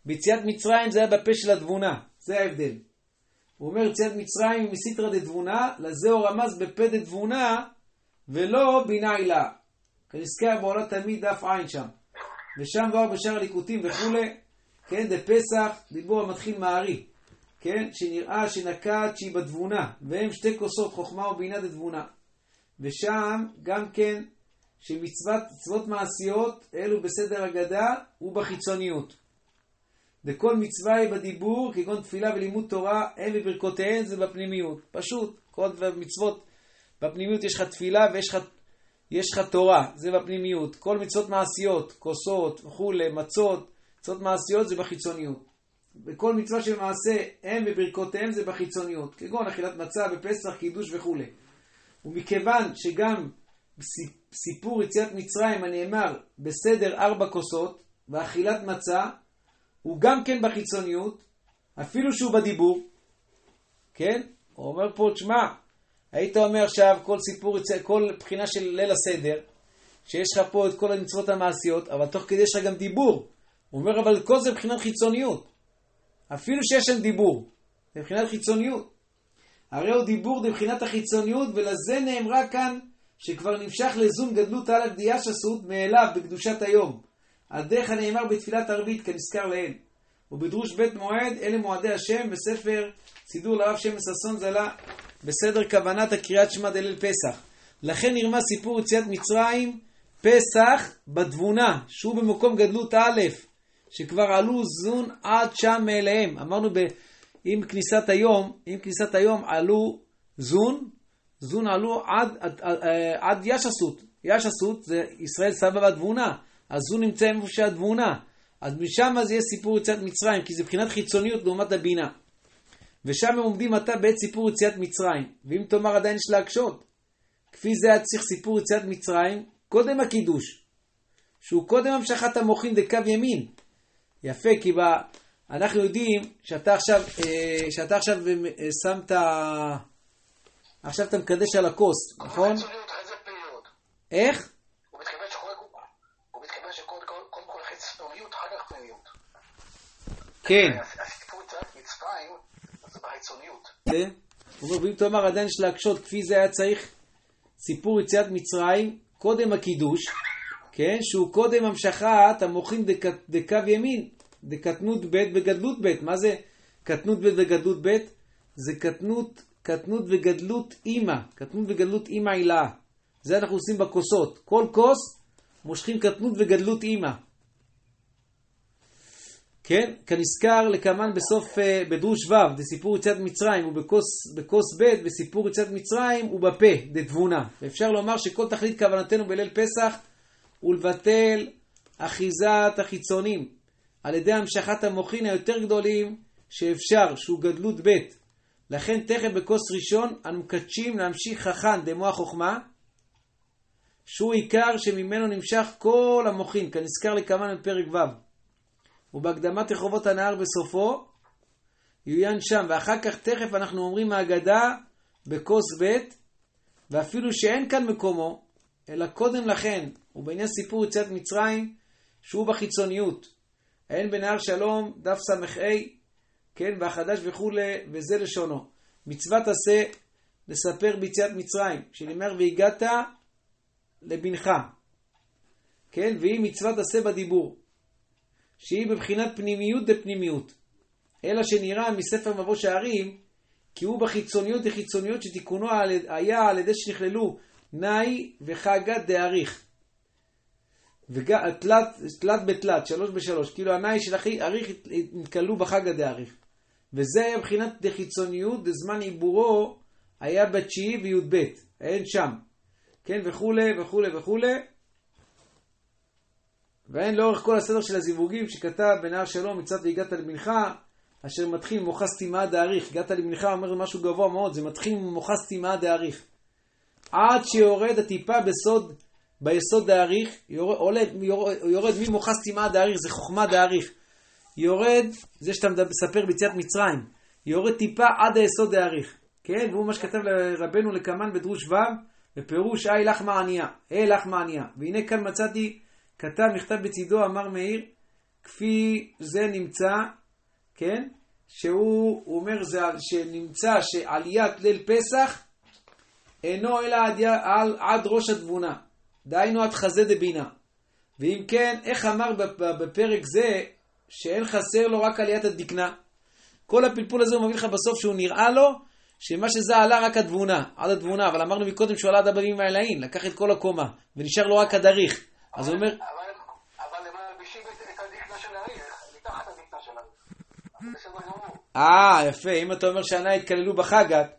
ביציאת מצרים זה היה בפה של התבונה, זה ההבדל. הוא אומר, יציאת מצרים היא מסיתרא דתבונה, לזה הוא רמז בפה דתבונה, ולא בינה עילה. כנזכר בעולת תמיד דף עין שם. ושם כבר בשאר הליקוטים וכולי, כן, דפסח, דיבור המתחיל מערי. כן, שנראה שנקט שהיא בתבונה, והם שתי כוסות חוכמה ובינה דתבונה. ושם גם כן שמצוות מעשיות אלו בסדר הגדה ובחיצוניות. וכל מצווה היא בדיבור, כגון תפילה ולימוד תורה, הם בברכותיהן זה בפנימיות. פשוט, כל מצוות בפנימיות יש לך תפילה ויש לך יש לך תורה, זה בפנימיות. כל מצוות מעשיות, כוסות וכולי, מצות, מצוות מעשיות זה בחיצוניות. וכל מצווה של מעשה הם בברכותיהם זה בחיצוניות, כגון אכילת מצה בפסח, קידוש וכולי. ומכיוון שגם סיפור יציאת מצרים הנאמר בסדר ארבע כוסות ואכילת מצה, הוא גם כן בחיצוניות, אפילו שהוא בדיבור, כן? הוא אומר פה, תשמע, היית אומר עכשיו כל סיפור, כל בחינה של ליל הסדר, שיש לך פה את כל המצוות המעשיות, אבל תוך כדי יש לך גם דיבור. הוא אומר, אבל כל זה מבחינת חיצוניות. אפילו שיש שם דיבור, זה מבחינת חיצוניות. הרי הוא דיבור מבחינת החיצוניות, ולזה נאמרה כאן שכבר נמשך לזון גדלות א' דיאשסות מאליו בקדושת היום. על דרך הנאמר בתפילת ערבית כנזכר לעיל. ובדרוש בית מועד, אלה מועדי השם, בספר סידור לרב שם ששון זלה, בסדר כוונת הקריאת שמע דליל פסח. לכן נרמז סיפור יציאת מצרים, פסח בתבונה, שהוא במקום גדלות א', שכבר עלו זון עד שם מאליהם. אמרנו עם כניסת היום, עם כניסת היום עלו זון, זון עלו עד, עד, עד, עד ישסות. ישסות זה ישראל סבבה תבונה, אז זון נמצא איפה שהתבונה. אז משם זה יהיה סיפור יציאת מצרים, כי זה מבחינת חיצוניות לעומת הבינה. ושם הם עומדים עתה בעת סיפור יציאת מצרים. ואם תאמר עדיין יש להקשות, כפי זה היה צריך סיפור יציאת מצרים, קודם הקידוש, שהוא קודם המשכת המוחין דקו ימין. יפה, כי ב... אנחנו יודעים שאתה עכשיו, אה, שאתה עכשיו אה, שמת, עכשיו אתה מקדש על הכוס, נכון? איך? הוא מתכוון שקודם כל חיצוניות, אחר כך פנימיות. כן. הסיפור יציאת מצרים זה בחיצוניות. כן. הוא אומר, ואם תאמר עדיין יש להקשות, כפי זה היה צריך סיפור יציאת מצרים, קודם הקידוש, כן, שהוא קודם המשכת המוחין דק- דקו ימין, דקטנות ב' וגדלות ב'. מה זה קטנות ב' וגדלות ב'? זה קטנות, קטנות וגדלות אימא, קטנות וגדלות אימא הילאה. זה אנחנו עושים בכוסות. כל כוס מושכים קטנות וגדלות אימא. כן, כנזכר לקמן בסוף, אה, בדרוש ו', דסיפור יציאת מצרים, ובכוס בכוס ב', בסיפור יציאת מצרים, ובפה, דתבונה. ואפשר לומר שכל תכלית כוונתנו בליל פסח הוא לבטל אחיזת החיצונים, על ידי המשכת המוחין היותר גדולים שאפשר, שהוא גדלות ב'. לכן תכף בכוס ראשון אנו מקדשים להמשיך חכן דמוח חוכמה, שהוא עיקר שממנו נמשך כל המוחין, כנזכר לקמן בפרק ו'. ובהקדמת רחובות הנהר בסופו, יוין שם, ואחר כך תכף אנחנו אומרים מהאגדה בכוס ב', ואפילו שאין כאן מקומו, אלא קודם לכן, ובעניין סיפור יציאת מצרים, שהוא בחיצוניות. אין בנהר שלום, דף ס"ה, כן, והחדש וכולי, וזה לשונו. מצוות עשה לספר ביציאת מצרים, שנאמר והגעת לבנך, כן, והיא מצוות עשה בדיבור. שהיא בבחינת פנימיות דפנימיות. אלא שנראה מספר מבוא שערים, כי הוא בחיצוניות דחיצוניות שתיקונו היה על ידי שנכללו נאי וחגת דאריך. תלת, תלת בתלת, שלוש בשלוש, כאילו הנאי של אריך נתקלו בחגה דאריך. וזה היה מבחינת דחיצוניות, דזמן עיבורו היה בתשיעי וי"ב, אין שם. כן, וכולי וכולי וכולי. ואין לאורך כל הסדר של הזיווגים שכתב בנהר שלום מצד והגעת לבנך, אשר מתחיל ממוחס טימאה דאריך. הגעת לבנך אומר משהו גבוה מאוד, זה מתחיל ממוחס טימאה דאריך. עד שיורד הטיפה בסוד, ביסוד דאריך, יורד, יורד, יורד ממוחס טימאה דאריך, זה חוכמה דאריך. יורד, זה שאתה מספר ביציאת מצרים, יורד טיפה עד היסוד דאריך. כן, והוא מה שכתב לרבנו לקמן בדרוש ו', בפירוש אי לך מענייה, אי לך מענייה. והנה כאן מצאתי כתב מכתב בצידו, אמר מאיר, כפי זה נמצא, כן? שהוא הוא אומר זה, שנמצא שעליית ליל פסח אינו אלא עד, עד ראש התבונה, דהיינו עד חזה דבינה. ואם כן, איך אמר בפרק זה שאין חסר לו רק עליית הדקנה? כל הפלפול הזה הוא מביא לך בסוף שהוא נראה לו שמה שזה עלה רק התבונה, עד התבונה, אבל אמרנו מקודם שהוא עלה עד הבנים והעילאים, לקח את כל הקומה, ונשאר לו רק הדריך. אז הוא אומר... אבל הם מלבישים את הדקנה של האריך, מתחת הדקנה של האריך. אה, יפה, אם אתה אומר שהנאי התקללו בחגת,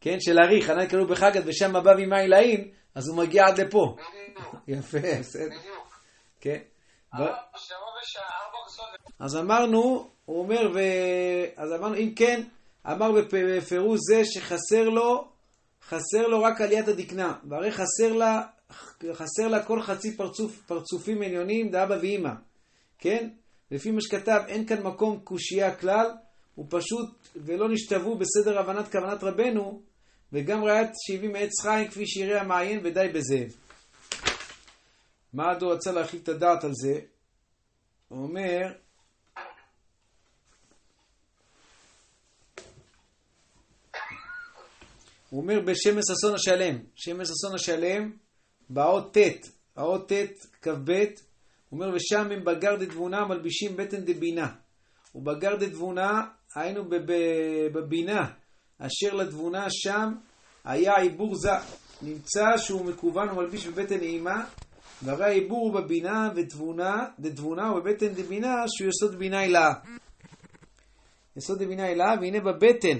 כן, של אריך, הנאי התקללו בחגת ושם בא ממאי לעין, אז הוא מגיע עד לפה. יפה, בסדר. בדיוק. כן. אז אמרנו, הוא אומר, ו... אז אמרנו, אם כן, אמר בפ- בפירוש זה שחסר לו, חסר לו רק עליית הדקנה, והרי חסר לה, חסר לה כל חצי פרצוף, פרצופים עליונים דאבא ואימא, כן? לפי מה שכתב, אין כאן מקום קושייה כלל, הוא פשוט, ולא נשתוו בסדר הבנת כוונת רבנו, וגם ראיית שהביא מעץ חיים כפי שיראה המעיין ודי בזה. מה הדור רצה להרחיב את הדעת על זה? הוא אומר, הוא אומר בשמש אסון השלם, שמש אסון השלם, באות ט', האות ט', כ"ב, הוא אומר ושם הם בגר דתבונה מלבישים בטן דבינה. ובגר דתבונה, היינו בב- בבינה, אשר לתבונה שם היה עיבור זה. נמצא שהוא מקוון ומלביש בבטן אימה, והרי העיבור הוא בבינה ותבונה, דתבונה ובבטן דבינה שהוא יסוד בינה הילאה. יסוד דבינה אלה, והנה בבטן.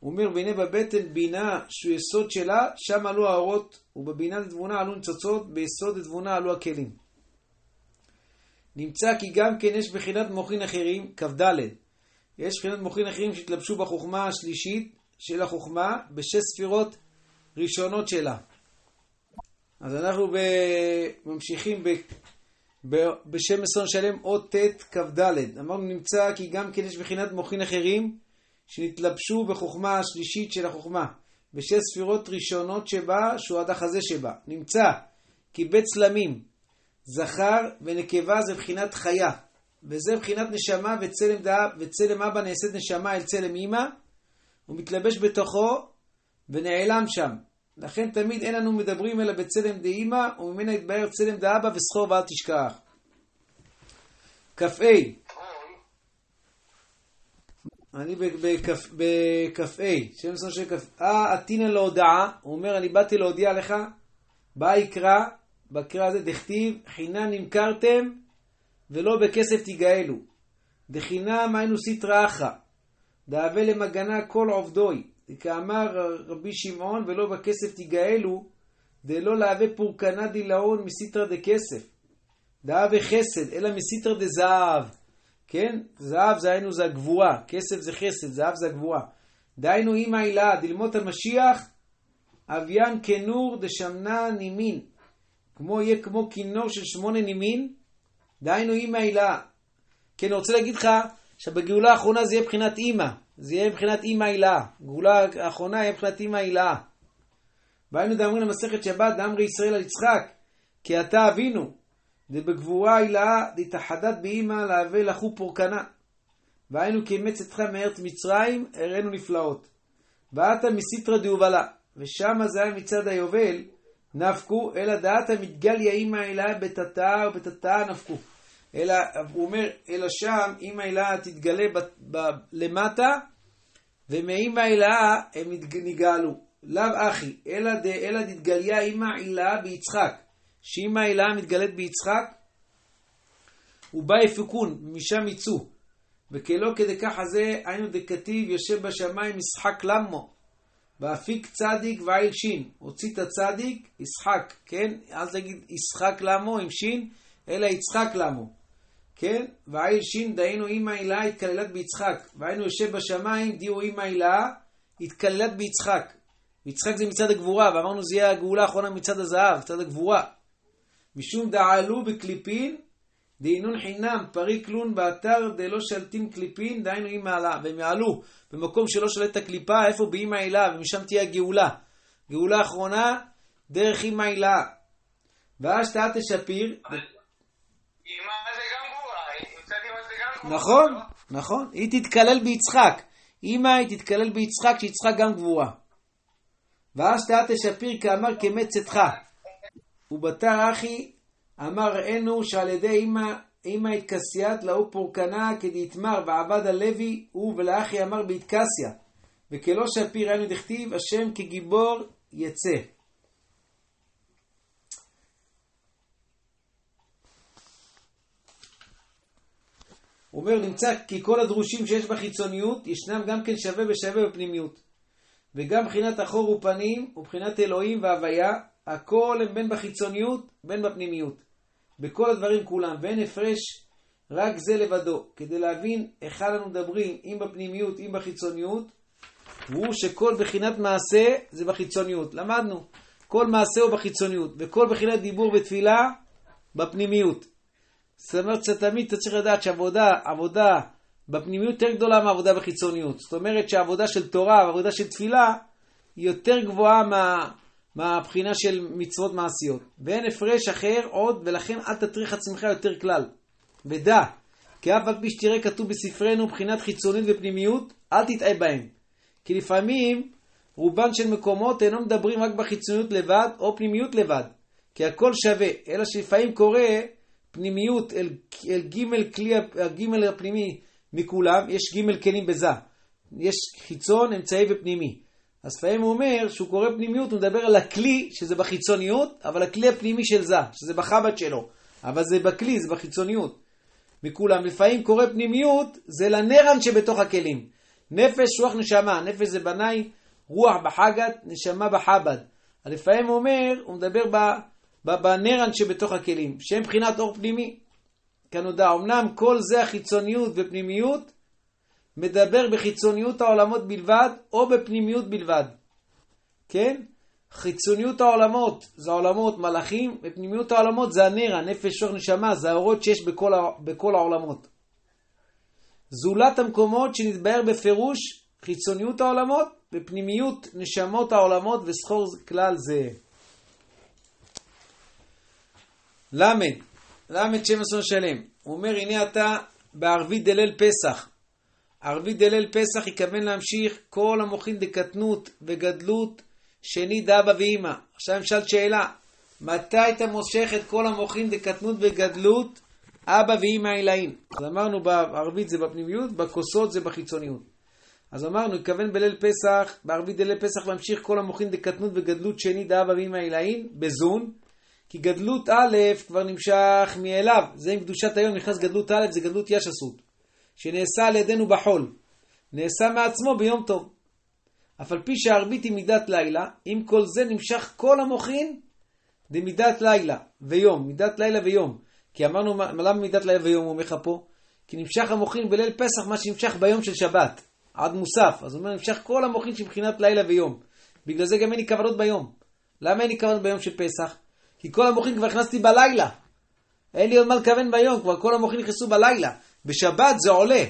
הוא אומר, והנה בבטן בינה שהוא יסוד שלה, שם עלו האורות, ובבינה דתבונה עלו ניצוצות, ביסוד דתבונה עלו הכלים. נמצא כי גם כן יש בחינת מוחין אחרים, כ"ד. יש בחינת מוחין אחרים שהתלבשו בחוכמה השלישית של החוכמה, בשש ספירות ראשונות שלה. אז אנחנו ב... ממשיכים ב... ב... בשם מסון שלם אות ט' כ"ד. אמרנו נמצא כי גם כן יש בחינת מוחין אחרים שנתלבשו בחוכמה השלישית של החוכמה, בשש ספירות ראשונות שבה, שהוא עד החזה שבה. נמצא כי בית צלמים, זכר ונקבה זה בחינת חיה, וזה בחינת נשמה וצלם דעה, וצלם אבא נעשית נשמה אל צלם אמא, הוא מתלבש בתוכו ונעלם שם. לכן תמיד אין לנו מדברים אלא בצלם דאמא, וממנה יתבהר צלם דאבא וסחור ואל תשכח. כ"ה אני בכ"ה, שם סון של כ"ה, אה, עתינא להודעה, הוא אומר, אני באתי להודיע לך, בא יקרא, בקרא הזה דכתיב, חינם נמכרתם ולא בכסף תיגאלו. דחינם היינו סטרא אחא, דאבה למגנה כל עובדוי. כאמר רבי שמעון, ולא בכסף תיגאלו, דלא להווה פורקנה דילאון מסיטרא דכסף. דאבה חסד, אלא מסיטרא דזהב. כן? זהב זה היינו זה הגבורה, כסף זה חסד, זהב זה הגבורה. דהיינו אימא הילה, דלמות המשיח, אביין כנור דשמנה נימין. כמו יהיה כמו כינור של שמונה נימין, דהיינו אימא הילה. כן, אני רוצה להגיד לך שבגאולה האחרונה זה יהיה מבחינת אימא. זה יהיה מבחינת אימא הילה. גאולה האחרונה יהיה מבחינת אימא הילה. והיינו דאמרים למסכת שבת, דאמרי ישראל על יצחק, כי אתה אבינו, דבגבורה הילאה דתחדת באימא להווה לחו פורקנה. והיינו כאימץ אתך מארץ מצרים, הראינו נפלאות. ואתה מסיטרא דהובלה, ושמה זה היה מצד היובל, נפקו, אלא דעתה מתגליה אימא אליה בתתאה ובתתאה נפקו. אלא, הוא אומר, אלא שם אימא אליה תתגלה ב, ב, למטה, ומאימא אליה הם נגאלו. לאו אחי, אלא, אלא דתגליה אימא אליה ביצחק. שאם העילה מתגלית ביצחק, הוא בא יפוקון, משם יצאו. וכלא כדי ככה זה, היינו דכתיב, יושב בשמיים ישחק למו. ואפיק צדיק ועיל שין. הוציא את הצדיק, ישחק, כן? אל תגיד ישחק למו עם שין, אלא יצחק למו. כן? ועיל שין, דהיינו אימא הילה התקללת ביצחק. והיינו יושב בשמיים, דיו אימא הילה, התקללת ביצחק. יצחק זה מצד הגבורה, ואמרנו זה יהיה הגאולה האחרונה מצד הזהב, מצד הגבורה. משום דעלו בקליפין, דהינון חינם פריק לון באתר דלא שלטים קליפין, דהיינו אם מעלה. והם יעלו במקום שלא שולט את הקליפה, איפה באמא הילה, ומשם תהיה הגאולה. גאולה אחרונה, דרך אמא הילה. ואז תעת נכון, נכון. היא תתקלל ביצחק. אמא היא תתקלל ביצחק, שיצחק גם גבורה. ואז תעת שפיר כאמר כמת צאתך. ובתר אחי אמר ראינו שעל ידי אמא אמא התקסיית לאו פורקנה כדאיתמר ועבד הלוי הוא ולאחי אמר בהתקסיה וכלא שפיר ראינו דכתיב השם כגיבור יצא. הוא אומר, נמצא כי כל הדרושים שיש בחיצוניות, ישנם גם כן שווה בשווה בפנימיות. וגם מבחינת אחור ופנים, ובחינת אלוהים והוויה, הכל הם בין בחיצוניות, בין בפנימיות. בכל הדברים כולם, ואין הפרש רק זה לבדו. כדי להבין היכן אנו מדברים, אם בפנימיות, אם בחיצוניות, הוא שכל בחינת מעשה זה בחיצוניות. למדנו, כל מעשה הוא בחיצוניות, וכל בחינת דיבור ותפילה בפנימיות. זאת אומרת שתמיד אתה צריך לדעת שעבודה, עבודה בפנימיות יותר גדולה מהעבודה בחיצוניות. זאת אומרת שהעבודה של תורה ועבודה של תפילה היא יותר גבוהה מה... מהבחינה של מצוות מעשיות. ואין הפרש אחר עוד, ולכן אל תטריח עצמך יותר כלל. ודע, כי אף על פי שתראה כתוב בספרנו בחינת חיצונית ופנימיות, אל תטעה בהם. כי לפעמים רובן של מקומות אינו מדברים רק בחיצוניות לבד, או פנימיות לבד. כי הכל שווה, אלא שלפעמים קורה פנימיות אל, אל ג' כלי, הג' הפנימי מכולם, יש ג' כלים בזה. יש חיצון, אמצעי ופנימי. אז לפעמים הוא אומר שהוא קורא פנימיות, הוא מדבר על הכלי, שזה בחיצוניות, אבל הכלי הפנימי של זה, שזה בחב"ד שלו. אבל זה בכלי, זה בחיצוניות. מכולם. לפעמים קורה פנימיות, זה לנרן שבתוך הכלים. נפש, רוח, נשמה. נפש זה בנאי, רוח בחגת, נשמה בחב"ד. לפעמים הוא אומר, הוא מדבר ב, בנרן שבתוך הכלים, שהם מבחינת אור פנימי. כנודע, אמנם כל זה החיצוניות ופנימיות, מדבר בחיצוניות העולמות בלבד, או בפנימיות בלבד. כן? חיצוניות העולמות זה העולמות מלאכים, ופנימיות העולמות זה הנר, הנפש, שור, נשמה, זה האורות שיש בכל, בכל העולמות. זולת המקומות שנתבהר בפירוש חיצוניות העולמות ופנימיות נשמות העולמות וסחור כלל זה. למד, למד שם אסון שלם. הוא אומר, הנה אתה בערבית דליל פסח. ערבית דליל פסח יכוון להמשיך כל המוחין דקטנות וגדלות שני דאבא ואימא. עכשיו נשאלת שאלה, מתי אתה מושך את כל המוחין דקטנות וגדלות אבא ואימא עילאים? אז אמרנו בערבית זה בפנימיות, בכוסות זה בחיצוניות. אז אמרנו, התכוון בליל פסח, בערבית דליל פסח להמשיך כל המוחין דקטנות וגדלות שני דאבא ואימא עילאים, בזון, כי גדלות א' כבר נמשך מאליו, זה עם קדושת היום נכנס גדלות א', זה גדלות ישסות, שנעשה על ידינו בחול, נעשה מעצמו ביום טוב. אף על פי שהערבית היא מידת לילה, עם כל זה נמשך כל המוחין דמידת לילה ויום, מידת לילה ויום. כי אמרנו, למה מידת לילה ויום הוא אומר לך פה? כי נמשך המוחין בליל פסח מה שנמשך ביום של שבת, עד מוסף. אז הוא אומר, נמשך כל המוחין שמבחינת לילה ויום. בגלל זה גם אין לי כוונות ביום. למה אין לי כוונות ביום של פסח? כי כל המוחין כבר הכנסתי בלילה. אין לי עוד מה לכוון ביום, כבר כל המוחין נכנסו בלילה. בשבת זה עולה.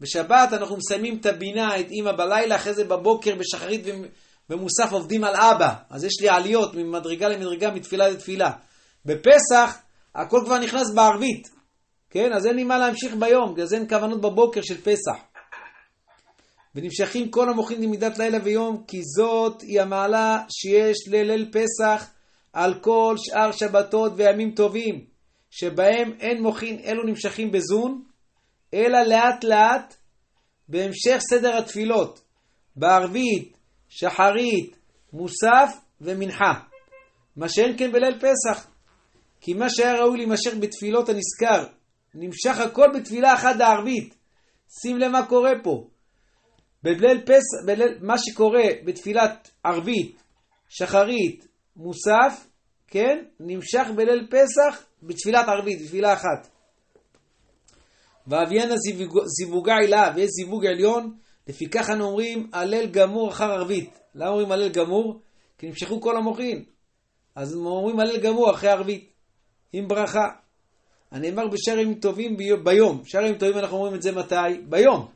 בשבת אנחנו מסיימים את הבינה, את אימא בלילה, אחרי זה בבוקר, בשחרית ומוסף עובדים על אבא. אז יש לי עליות ממדרגה למדרגה, מתפילה לתפילה. בפסח הכל כבר נכנס בערבית, כן? אז אין לי מה להמשיך ביום, זה אין כוונות בבוקר של פסח. ונמשכים כל המוחים למידת לילה ויום, כי זאת היא המעלה שיש לליל פסח על כל שאר שבתות וימים טובים, שבהם אין מוחין אלו נמשכים בזון, אלא לאט לאט בהמשך סדר התפילות, בערבית, שחרית, מוסף ומנחה. מה שאין כן בליל פסח. כי מה שהיה ראוי להימשך בתפילות הנזכר, נמשך הכל בתפילה אחת הערבית. שים לב מה קורה פה. בליל פסח, בליל, מה שקורה בתפילת ערבית, שחרית, מוסף, כן, נמשך בליל פסח בתפילת ערבית, בתפילה אחת. ואביינה זיווגה עילה ויש זיווג עליון, לפיכך אנו אומרים הלל גמור אחר ערבית. למה אומרים הלל גמור? כי נמשכו כל המוחין. אז אומרים הלל גמור אחרי ערבית, עם ברכה. הנאמר בשערים טובים ביום. שערים טובים אנחנו אומרים את זה מתי? ביום.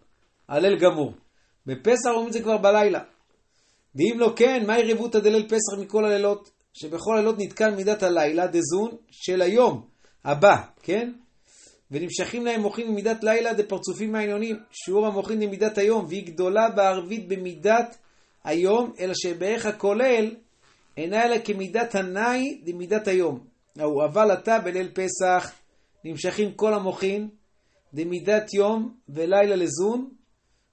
הלל גמור. בפסח אומרים את זה כבר בלילה. ואם לא כן, מהי רבותא דליל פסח מכל הלילות? שבכל הלילות נתקן מידת הלילה דזון של היום הבא, כן? ונמשכים להם מוחין ממידת לילה דפרצופים העליונים, שיעור המוחין למידת היום, והיא גדולה בערבית במידת היום, אלא שבערך הכולל אינה אלא כמידת הנאי דמידת היום. ההוא, אבל עתה בליל פסח נמשכים כל המוחין דמידת יום ולילה לזון,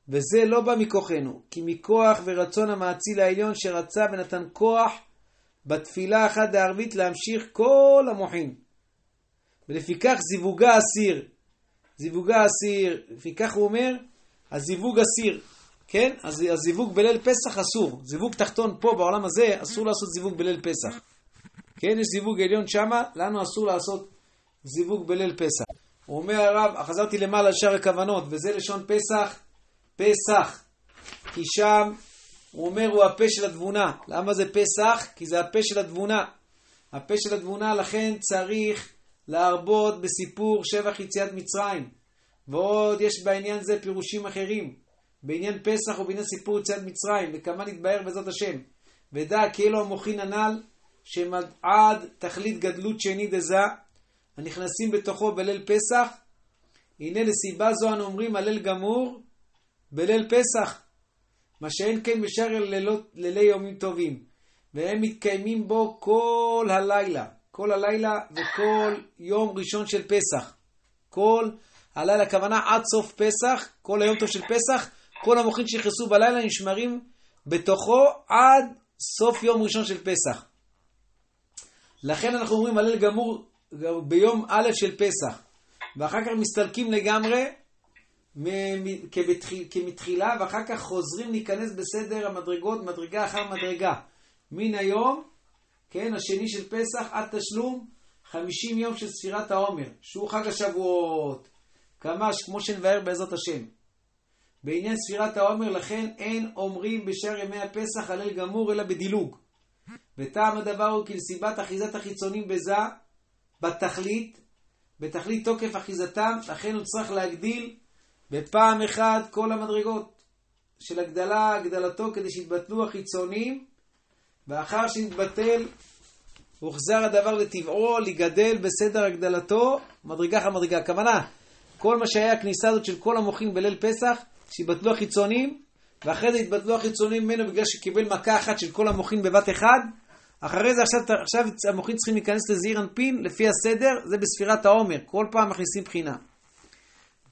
וזה לא בא מכוחנו, כי מכוח ורצון המאציל העליון שרצה ונתן כוח בתפילה אחת הערבית להמשיך כל המוחין. ולפיכך זיווגה אסיר. זיווגה אסיר, לפיכך הוא אומר, הזיווג אסיר. כן? אז הזיווג בליל פסח אסור. זיווג תחתון פה בעולם הזה, אסור לעשות זיווג בליל פסח. כן, יש זיווג עליון שמה, לנו אסור לעשות זיווג בליל פסח. הוא אומר הרב, חזרתי למעלה לשאר הכוונות, וזה לשון פסח, פסח. כי שם, הוא אומר, הוא הפה של התבונה. למה זה פסח? כי זה הפה של התבונה. הפה של התבונה, לכן צריך להרבות בסיפור שבח יציאת מצרים. ועוד יש בעניין זה פירושים אחרים. בעניין פסח ובעניין סיפור יציאת מצרים, וכמה נתבהר בעזרת השם. ודע כאילו המוחין הנ"ל, שהם עד תכלית גדלות שני דזה, הנכנסים בתוכו בליל פסח. הנה לסיבה זו אנו אומרים הלל גמור בליל פסח, מה שאין כן בשאר לילי יומים טובים, והם מתקיימים בו כל הלילה. כל הלילה וכל יום ראשון של פסח. כל הלילה, הכוונה עד סוף פסח, כל היום טוב של פסח, כל המוחים שנכנסו בלילה נשמרים בתוכו עד סוף יום ראשון של פסח. לכן אנחנו אומרים הלל גמור ביום א' של פסח. ואחר כך מסתלקים לגמרי כמתחילה, ואחר כך חוזרים להיכנס בסדר המדרגות, מדרגה אחר מדרגה. מן היום, כן, השני של פסח, עד תשלום, חמישים יום של ספירת העומר, שהוא חג השבועות. כמש, כמו שנבהר בעזרת השם. בעניין ספירת העומר, לכן אין אומרים בשאר ימי הפסח הלל גמור, אלא בדילוג. וטעם הדבר הוא כי לסיבת אחיזת החיצונים בזה, בתכלית, בתכלית תוקף אחיזתם, לכן הוא צריך להגדיל בפעם אחת כל המדרגות של הגדלה, הגדלתו, כדי שיתבטלו החיצונים, ואחר שנתבטל, הוחזר הדבר לטבעו, לגדל בסדר הגדלתו, מדרגה אחר מדרגה. הכוונה, כל מה שהיה הכניסה הזאת של כל המוחים בליל פסח, שיבטלו החיצונים, ואחרי זה יתבטלו החיצונים ממנו בגלל שקיבל מכה אחת של כל המוחים בבת אחד. אחרי זה עכשיו, עכשיו המוחים צריכים להיכנס לזעיר אנפין, לפי הסדר, זה בספירת העומר. כל פעם מכניסים בחינה.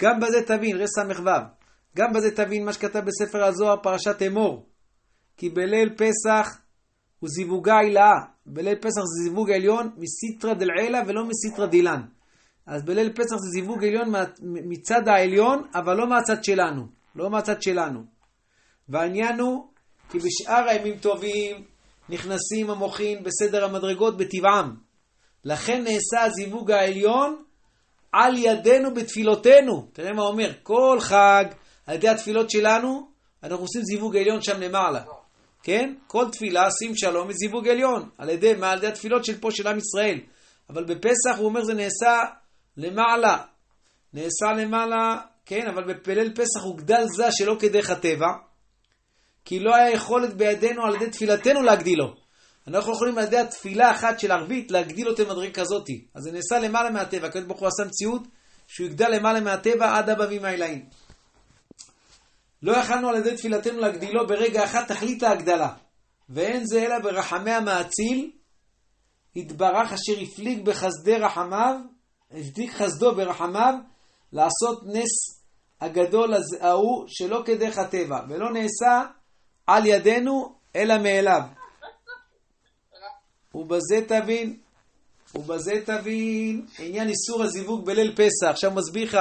גם בזה תבין, רס"ו, גם בזה תבין מה שכתב בספר הזוהר, פרשת אמור. כי בליל פסח הוא זיווגה עילאה. בליל פסח זה זיווג עליון מסיטרא דלעילא ולא מסיטרא דילן. אז בליל פסח זה זיווג עליון מצד העליון, אבל לא מהצד שלנו. לא מהצד שלנו. והעניין הוא, כי בשאר הימים טובים נכנסים המוחין בסדר המדרגות בטבעם. לכן נעשה הזיווג העליון על ידינו בתפילותינו. תראה מה אומר, כל חג, על ידי התפילות שלנו, אנחנו עושים זיווג עליון שם למעלה. כן? כל תפילה, שים שלום, זיווג עליון. על ידי, מה? על ידי התפילות של פה של עם ישראל. אבל בפסח הוא אומר זה נעשה למעלה. נעשה למעלה, כן, אבל בפלל פסח הוא גדל זה שלא כדרך הטבע. כי לא היה יכולת בידינו על ידי תפילתנו להגדילו. אנחנו יכולים על ידי התפילה אחת של ערבית להגדיל אותו במדרגה כזאתי. אז זה נעשה למעלה מהטבע. הקדוש ברוך הוא עשה מציאות שהוא יגדל למעלה מהטבע עד אבא ואמא אלאים. לא יכלנו על ידי תפילתנו להגדילו ברגע אחד תכלית ההגדלה. ואין זה אלא ברחמי המאציל, יתברך אשר הפליג בחסדי רחמיו, הפליג חסדו ברחמיו, לעשות נס הגדול ההוא שלא כדרך הטבע, ולא נעשה על ידינו אלא מאליו. ובזה תבין, ובזה תבין עניין איסור הזיווג בליל פסח. עכשיו מסביר לך,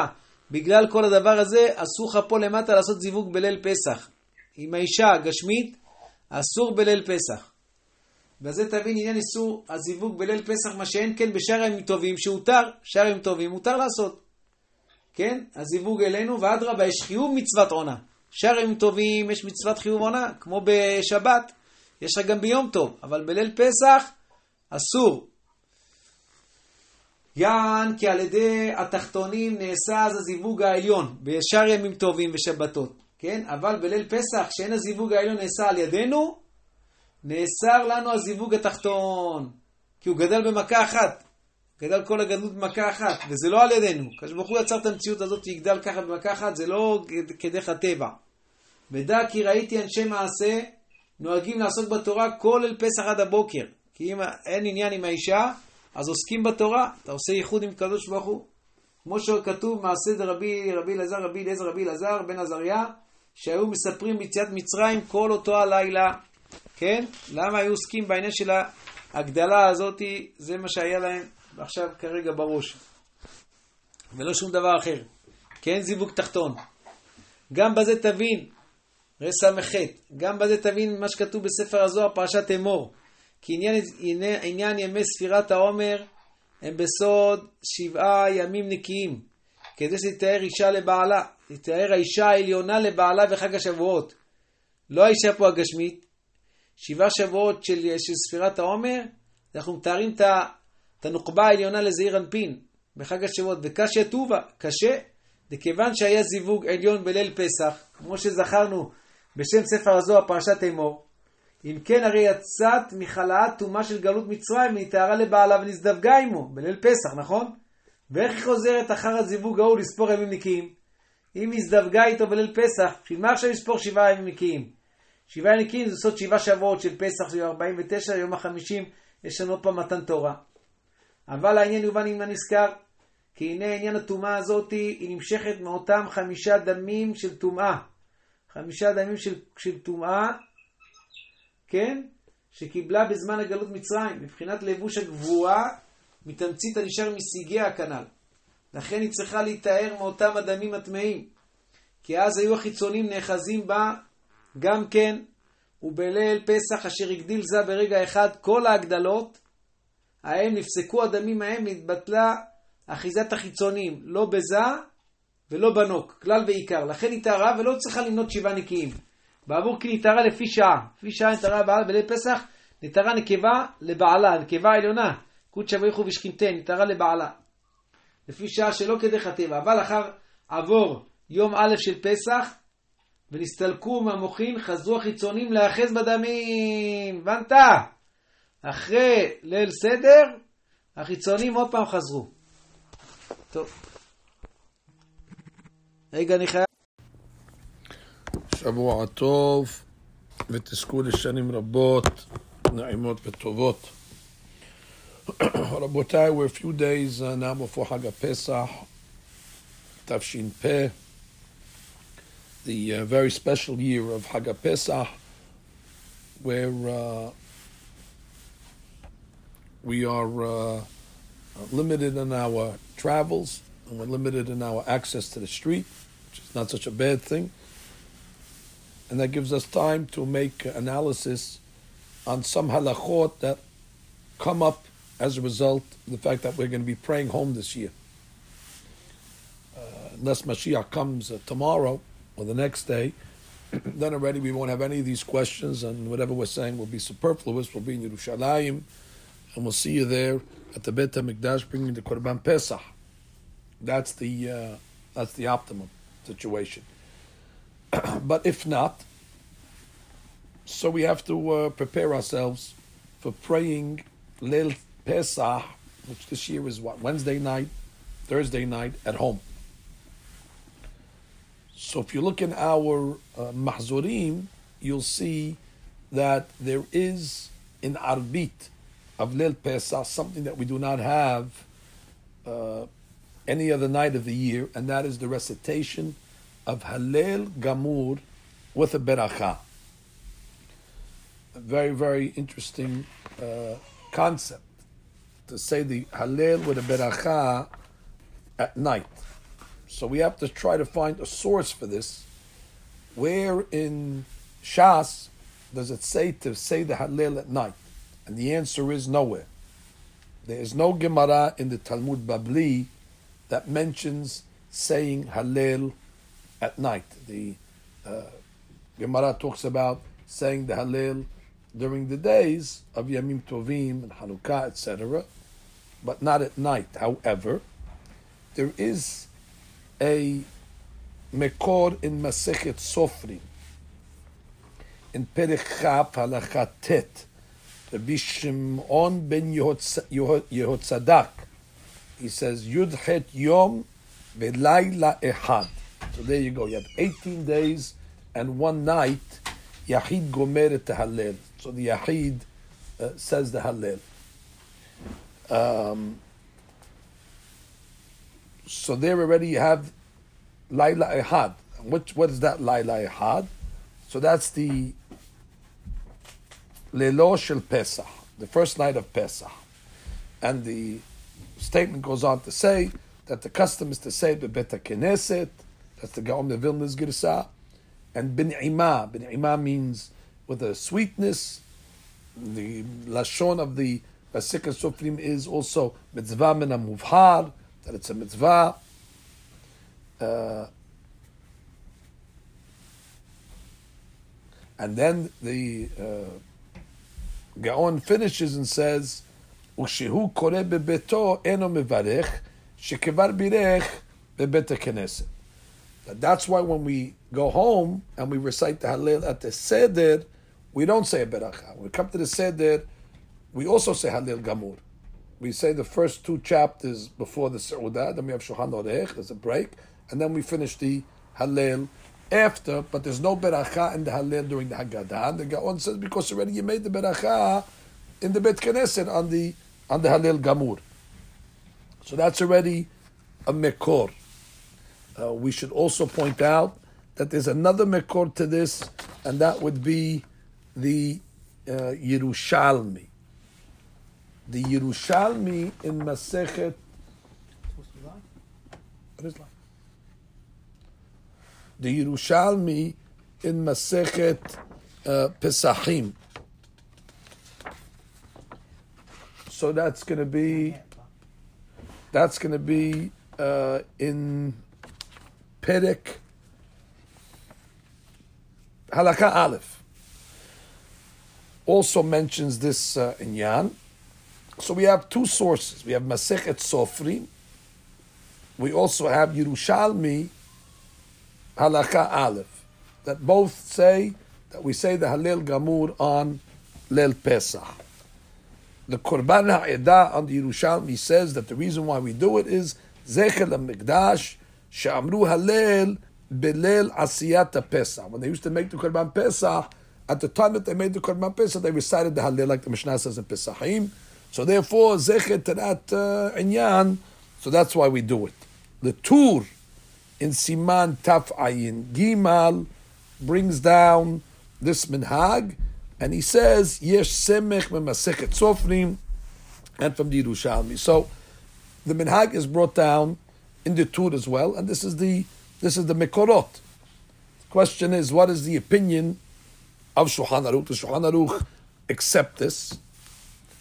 בגלל כל הדבר הזה, אסור לך פה למטה לעשות זיווג בליל פסח. עם האישה הגשמית, אסור בליל פסח. בזה תבין עניין איסור הזיווג בליל פסח, מה שאין כן בשאר הימים טובים, שהותר, שאר הימים טובים, מותר לעשות. כן? הזיווג אלינו, ואדרבה, יש חיוב מצוות עונה. שאר הימים טובים יש מצוות חיוב עונה, כמו בשבת, יש לך גם ביום טוב, אבל בליל פסח אסור. יען כי על ידי התחתונים נעשה אז הזיווג העליון, בשאר ימים טובים ושבתות, כן? אבל בליל פסח, שאין הזיווג העליון נעשה על ידינו, נאסר לנו הזיווג התחתון, כי הוא גדל במכה אחת. גדל כל הגדלות במכה אחת, וזה לא על ידינו. הקדוש ברוך הוא יצר את המציאות הזאת, יגדל ככה במכה אחת, זה לא כדרך הטבע. ודע כי ראיתי אנשי מעשה נוהגים לעסוק בתורה כל אל פסח עד הבוקר. כי אם אין עניין עם האישה, אז עוסקים בתורה. אתה עושה ייחוד עם קדוש ברוך הוא. כמו שכתוב מעשה דרבי רבי אלעזר, רבי אליעזר, רבי אלעזר, בן עזריה, שהיו מספרים ביציאת מצרים כל אותו הלילה. כן? למה היו עוסקים בעניין של ההגדלה הזאת? זה מה שהיה להם עכשיו כרגע בראש. ולא שום דבר אחר. כן זיווג תחתון. גם בזה תבין, רס"ח, גם בזה תבין מה שכתוב בספר הזוהר, פרשת אמור. כי עניין, עניין, עניין ימי ספירת העומר הם בסוד שבעה ימים נקיים, כדי שתתאר אישה לבעלה, תתאר האישה העליונה לבעלה בחג השבועות. לא האישה פה הגשמית, שבעה שבועות של, של ספירת העומר, אנחנו מתארים את הנוקבה העליונה לזעיר אנפין בחג השבועות, וקשה טובה, קשה, וכיוון שהיה זיווג עליון בליל פסח, כמו שזכרנו בשם ספר הזוהר, פרשת אמור, אם כן הרי יצאת מחלאת טומאה של גלות מצרים ונטהרה לבעלה ונזדווגה עמו, בליל פסח, נכון? ואיך היא חוזרת אחר הזיווג ההוא לספור ימים נקיים? אם היא הזדווגה איתו בליל פסח, בשביל מה עכשיו לספור שבעה ימים נקיים? שבעה ימים נקיים זה לעשות שבעה שבועות של פסח, של 49, יום החמישים, יש לנו עוד פעם מתן תורה. אבל העניין יובן עם הנזכר, כי הנה עניין הטומאה הזאת היא נמשכת מאותם חמישה דמים של טומאה. חמישה דמים של טומאה כן? שקיבלה בזמן הגלות מצרים, מבחינת לבוש הגבורה, מתמצית הנשאר מסיגיה הכנ"ל. לכן היא צריכה להיטהר מאותם הדמים הטמאים. כי אז היו החיצונים נאחזים בה גם כן, ובליל פסח אשר הגדיל זה ברגע אחד כל ההגדלות, ההם נפסקו הדמים ההם, נתבטלה אחיזת החיצונים, לא בזה ולא בנוק, כלל ועיקר. לכן היא טהרה ולא צריכה למנות שבעה נקיים. בעבור כי נטהרה לפי שעה. לפי שעה נטהרה בעלה בליל פסח, נטהרה נקבה לבעלה, נקבה עליונה. קודשא בריחו ושכינתן, נטהרה לבעלה. לפי שעה שלא כדרך הטבע. אבל אחר עבור יום א' של פסח, ונסתלקו מהמוחין, חזרו החיצונים להאחז בדמים. הבנת? אחרי ליל סדר, החיצונים עוד פעם חזרו. טוב. רגע, אני חייב... שבוע טוב, ותזכו לשנים רבות, נעימות וטובות. רבותיי, we're a few days uh, now before Hag Pesach, Tafshin Peh, the uh, very special year of Hag Pesach, where uh, we are uh, limited in our travels and we're limited in our access to the street, which is not such a bad thing. And that gives us time to make analysis on some halachot that come up as a result of the fact that we're going to be praying home this year. Uh, unless Mashiach comes uh, tomorrow or the next day, then already we won't have any of these questions, and whatever we're saying will be superfluous. We'll be in Yerushalayim, and we'll see you there at the Beit HaMikdash bringing the Korban Pesach. That's the uh, that's the optimum situation. but if not, so we have to uh, prepare ourselves for praying Leil Pesach, which this year is what Wednesday night, Thursday night at home. So if you look in our uh, Mahzurim, you'll see that there is in Arbit of Leil Pesach something that we do not have uh, any other night of the year, and that is the recitation of Halel Gamur with a beracha. A very, very interesting uh, concept to say the Halel with a beracha at night. So we have to try to find a source for this. Where in Shas does it say to say the Halel at night? And the answer is nowhere. There is no Gemara in the Talmud Babli that mentions saying Hallel at night. The uh, Gemara talks about saying the Hallel during the days of Yamim Tovim and Hanukkah, etc., but not at night. However, there is a Mekor in Masechet Sofrim, in Perich Chap Halachatet, Rabbi Shimon ben Yehotzadak, he says Yud Het Yom Velayla Ehad. So there you go. You have 18 days and one night. Yahid Gomer Hallel. So the Yahid uh, says the Hallel. Um, so there already you have Laila Ehad. What, what is that Laila Ehad? So that's the Lelo Shel Pesach, the first night of Pesach. And the statement goes on to say that the custom is to say Bebeta Knesset, that's the Gaon of Vilna's Girsa. And bin ima. Bin ima means with a sweetness. The lashon of the Vasika Sufrim is also mitzvah min muvhar that it's a mitzvah. Uh, and then the uh, Gaon finishes and says, "Ukshihu kore bebeto eno mevarech shekevar birech bebet keneset." That's why when we go home and we recite the Hallel at the Seder, we don't say a beracha. When we come to the Seder, we also say Hallel Gamur. We say the first two chapters before the Seudah, then we have Shulchan Orech, there's a break, and then we finish the Hallel after, but there's no beracha in the Hallel during the Haggadah. And the Gaon says, because already you made the beracha in the Bet Knesset on the on the Halil Gamur. So that's already a Mekor. Uh, we should also point out that there's another Mekor to this, and that would be the uh, Yerushalmi. The Yerushalmi in Masechet? The Yerushalmi in Masechet uh, Pesachim. So that's going to be that's going to be uh, in Perek Halakha Aleph. Also mentions this uh, in Yan. So we have two sources. We have Masechet Sofrim. We also have Yerushalmi Halakha Aleph. That both say that we say the Halil Gamur on Lel Pesach. The Korban Ha'edah on the Yerushalmi says that the reason why we do it is Zechel HaMikdash She'amru Halel Belel Asiyat Pesach. When they used to make the Korban Pesach, at the time that they made the Korban Pesach, they recited the Halel like the Mishnah says in Pesachim. So therefore, Zechet to Inyan, so that's why we do it. The Tur in Siman Taf Ayin Gimal brings down this minhag, and he says Yesh Semech Masechet Sofrim, and from the Yerushalmi. So the minhag is brought down in the Tur as well, and this is the this is the Mekorot. The question is, what is the opinion of Shulchan Aruch? Does Shulchan Aruch accept this?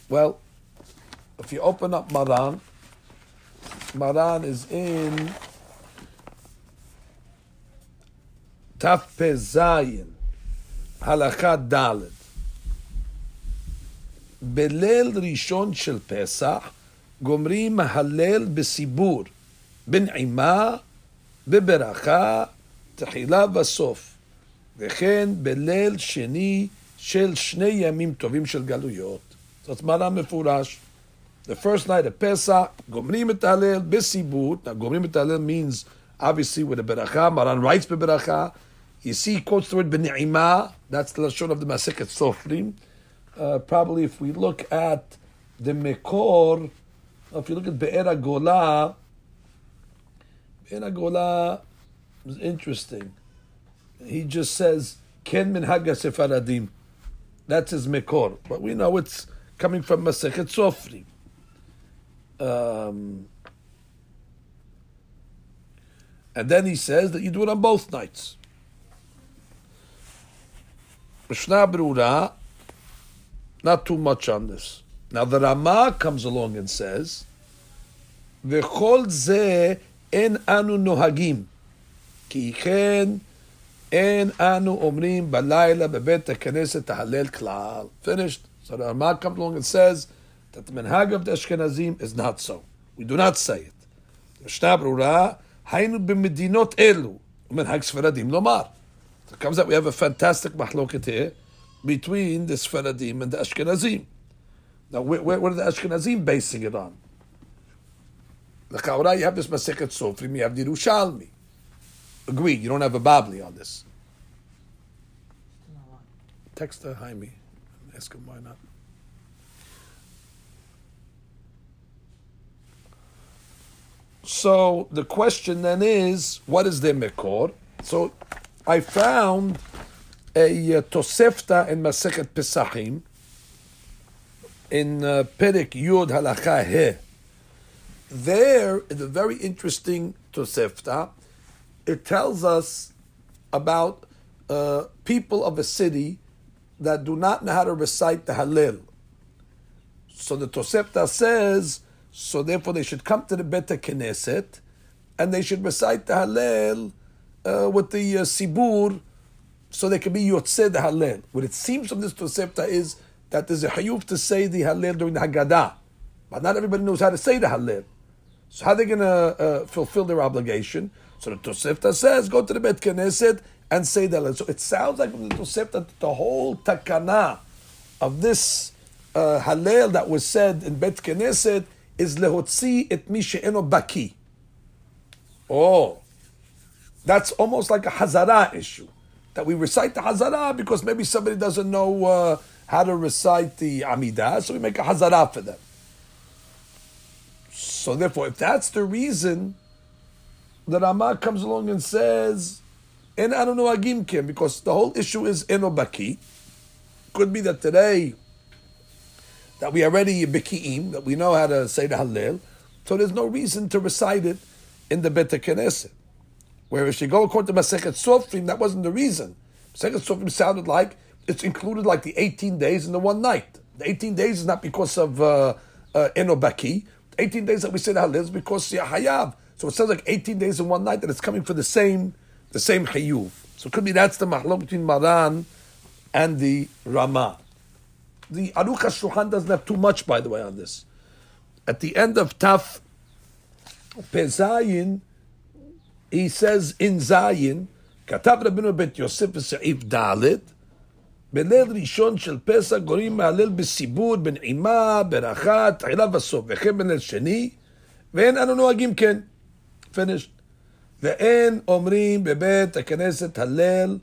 Well, if you open up Maran, Maran is in Taf Zayin, Halakha Daled. בליל ראשון של פסח גומרים הלל בסיבור, בנעימה, בברכה, תחילה וסוף. וכן בליל שני של שני ימים טובים של גלויות. זאת מעלה מפורש. The first night of Pesach, גומרים את ההלל בסיבור. Now, גומרים את ההלל means obviously with a beracha. Maran writes beracha. You see, quotes the word b'ni'ima. That's the lashon of the Masechet Sofrim. Uh, probably if we look at the Mekor, if you look at Be'er Gola, Be'er Gola is interesting. He just says, Ken min haga sefaradim. That's his Mekor. But we know it's coming from Masechet Sofrim. Um, and then he says that you do it on both nights. Mishnah Berurah, not too much on this. Now the Rama comes along and says, "V'chol ze en anu nohagim, ki chen en anu omrim balayla bebet haKnesset tahalel klal." Finished. So the Rama comes along and says that the minhag of the Ashkenazim is not so. We do not say it. Mishnah Berurah, haynu b'medinot elu, minhag Sfaradim lomar. So it comes out we have a fantastic mahloket here between the Sfaradim and the Ashkenazim. Now, where, where, are the Ashkenazim basing it on? The Chaura, you have this Masechet Sofrim, you have the Yerushalmi. Agreed, you don't have a Babli on this. Text the Jaime, ask him why not. So the question then is, what is the Mekor? So I found a uh, Tosefta in Masechet Pesachim in uh, Perek Yud Halacha He. There, in a very interesting Tosefta, it tells us about uh, people of a city that do not know how to recite the Halil. So the Tosefta says, so therefore they should come to the Bet Knesset and they should recite the Halil uh, with the uh, Sibur so they can be Yotzeh the Halel. What it seems from this Tosefta is that there's a Hayuf to say the Halel during the Haggadah. But not everybody knows how to say the Halel. So how are they going to uh, fulfill their obligation? So the Tosefta says, go to the Bet Knesset and say Halel. So it sounds like from the Tosefta the whole takana of this uh, Halel that was said in Bet Knesset is lehotzi et mi she'eno baki. Oh, that's almost like a Hazara issue. That we recite the Hazara because maybe somebody doesn't know uh, how to recite the Amidah, so we make a Hazara for them. So therefore, if that's the reason, the Rama comes along and says, En anu noagim kim, because the whole issue is enobaki. Could be that today, that we already biki'im, that we know how to say the Hallel, so there's no reason to recite it in the Bet Knesset. Where if you go according to Masechet Sofrim, that wasn't the reason. Masechet Sofrim sounded like it's included like the 18 days and the one night. The 18 days is not because of uh, uh, Enobaki. 18 days that we say the halal is because you're hayav. So it sounds like 18 days in one night that it's coming for the same, the same hayuv. So it could be that's the mahlok between Maran and the Rama. The Aruch HaShulchan doesn't have too much, by the way, on this. At the end of Taf Pezayin, he says in Zayin, Katav Rabbeinu Bet Yosef Sa'if Dalit, בליל ראשון של פסח גורים מהלל בסיבוד, בנעימה, ברכה, תחילה וסוף, וכן בליל שני, ואין אנו נוהגים כן. finished. ואין אומרים בבית הכנסת הלל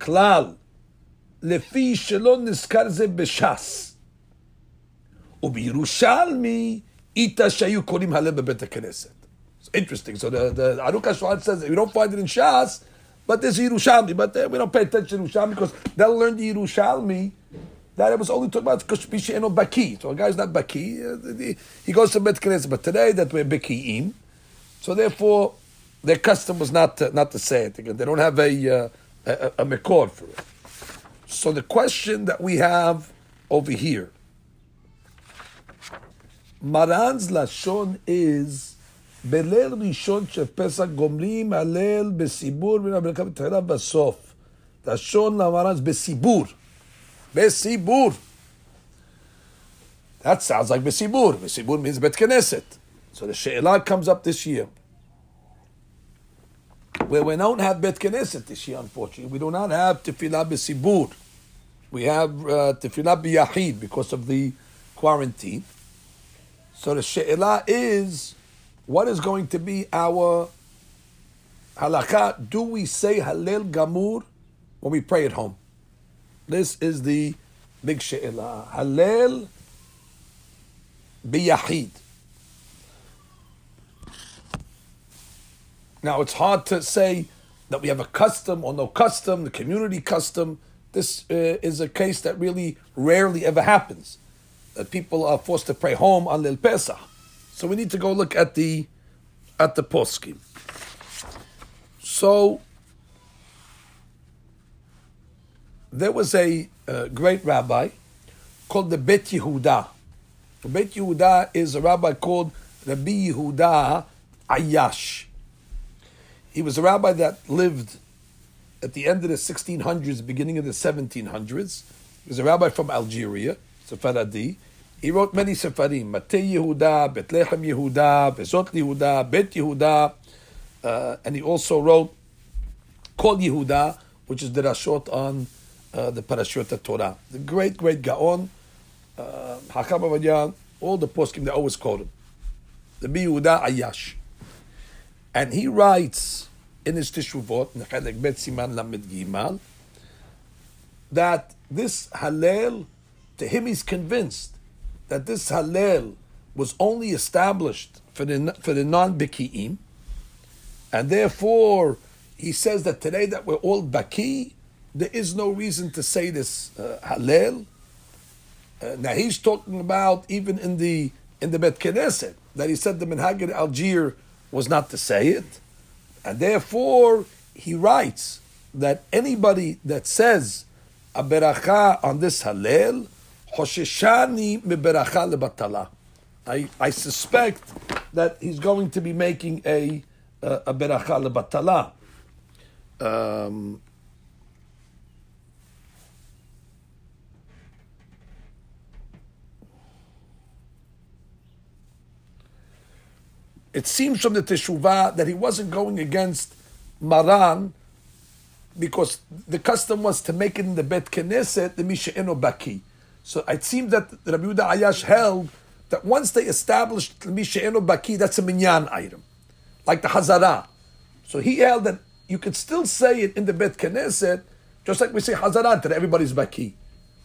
כלל, לפי שלא נזכר זה בש"ס. ובירושלמי איתה שהיו קוראים הלל בבית הכנסת. It's interesting. So the, the Aruch HaShulchan says we don't find it in but there's Yerushalmi. But uh, we don't pay attention to Yerushalmi because they'll learn the Yerushalmi that it was only talking about Kushbishi and Baki. So a guy's not Baki, uh, he goes to Bet Knesset. But today that we're Beki'im, so therefore their custom was not to, not to say it. again. They don't have a, uh, a, a mekor for it. So the question that we have over here, Maran's lashon is בליל ראשון של פסח גומרים הלל בסיבור מן הברכה בתחילה בסוף. לשון למרן בסיבור. בסיבור. That sounds like בסibur. בסibur means bet knesset. So the she'elah comes up this year. Where we don't have bet knesset this year, unfortunately. We do not have tefillah besibur. We have uh, tefillah biyahid because of the quarantine. So the she'elah is what is going to be our halakha? Do we say Halel Gamur when we pray at home? This is the big she'elah. Halel biyahid. Now it's hard to say that we have a custom or no custom, the community custom. This uh, is a case that really rarely ever happens. That people are forced to pray home on Lil Pesach. So we need to go look at the at the poskim. So there was a uh, great rabbi called the Bet Yehuda. The Bet Yehuda is a rabbi called Rabbi Yehuda Ayash. He was a rabbi that lived at the end of the 1600s, beginning of the 1700s. He was a rabbi from Algeria, Sephardi. He wrote many Sefarim, Matei Yehuda, Bethlehem Yehuda, Bezot Yehuda, Bet Yehuda, uh, and he also wrote Kol Yehuda, which is the Rashot on uh, the Parashot Torah. The great, great Gaon, uh, Hakam Avadyan, all the poskim, they always quote him. The Yehuda Ayash. And he writes in his Tishuvot, Nechelek Bet Siman Lamed Gimal, that this Halel, to him he's convinced that this Halel was only established for the, for the non-Biki'im, and therefore he says that today that we're all Baki, there is no reason to say this uh, Halel. Uh, now he's talking about even in the in the Bet Knesset that he said the Minhag Algier was not to say it, and therefore he writes that anybody that says a beracha on this Halel, Hosheshani miberacha lebatala. I, I suspect that he's going to be making a a, a beracha lebatala. Um, it seems from the Teshuvah that he wasn't going against Maran because the custom was to make it in the Bet Knesset, the Misha'eno Baki. So it seems that Rabbi Yehuda Ayash held that once they established Misha'eno Baki, that's a minyan item, like the Hazara. So he held that you could still say it in the Bet Knesset, just like we say Hazara that everybody's Baki.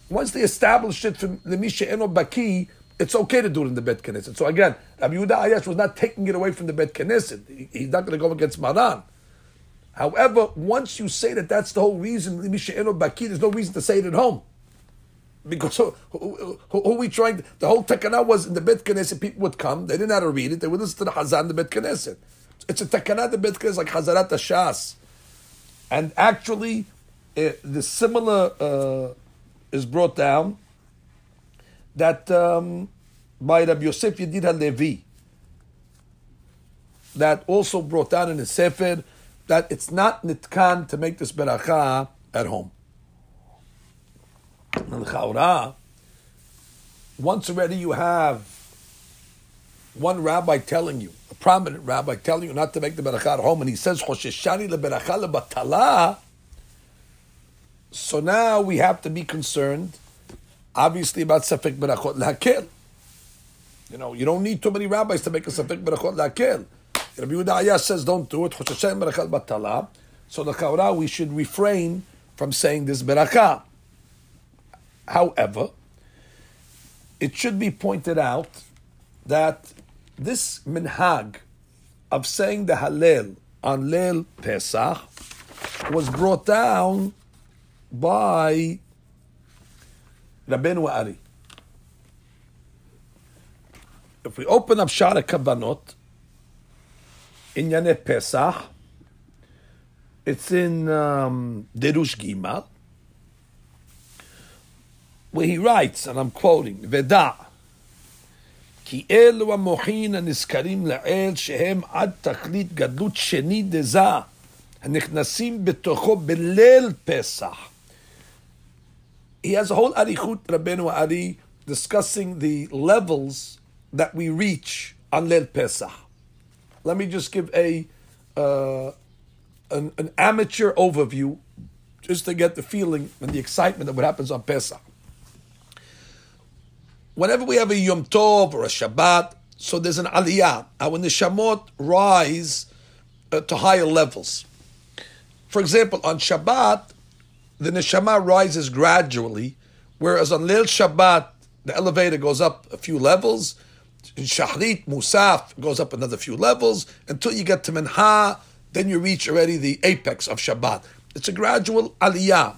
Once they established it from the Misha'eno Baki, it's okay to do it in the Bet Knesset. So again, Rabbi Yehuda Ayash was not taking it away from the Bet Knesset. He, he's not going to go against Maran. However, once you say that that's the whole reason, Baki, there's no reason to say it at home. Because who, who, who, who we trying? The whole Takana was in the Bet Knesset, people would come, they didn't know how to read it, they would listen to the Hazan, the Bet Knesset. It's a takanat bet Knesset, like Chazarat Shas. And actually, it, the similar uh, is brought down that um, by Rabbi Yosef Yedid HaLevi, that also brought down in the Sefer that it's not nitkan to make this beracha at home. Once already you have one rabbi telling you, a prominent rabbi telling you not to make the beracha at home, and he says, Chosheshani so now we have to be concerned, obviously, about safek berachot lakel. You know, you don't need too many rabbis to make a safek berachot lakel. Rabbi Yehuda says, don't do it. So the Chaura, we should refrain from saying this berakah. However, it should be pointed out that this minhag of saying the Hallel on Leil Pesach was brought down by Rabbeinu Ari. If we open up Shara Kabanot in Yanei Pesach, it's in um, Derush Gimal where he writes, and I'm quoting, ודע, כי אלו המוחין הנזכרים לאל שהם עד תכלית גדלות שני דזה, הנכנסים בתוכו בליל פסח. He has a whole arichut, Rabbeinu Ari, discussing the levels that we reach on Leil Pesach. Let me just give a uh, an, an, amateur overview, just to get the feeling and the excitement of what happens on Pesach. Whenever we have a Yom Tov or a Shabbat, so there's an aliyah. Our neshamot rise uh, to higher levels. For example, on Shabbat, the neshama rises gradually, whereas on Leil Shabbat, the elevator goes up a few levels, in Shahrit, Musaf goes up another few levels until you get to Minha, then you reach already the apex of Shabbat. It's a gradual aliyah.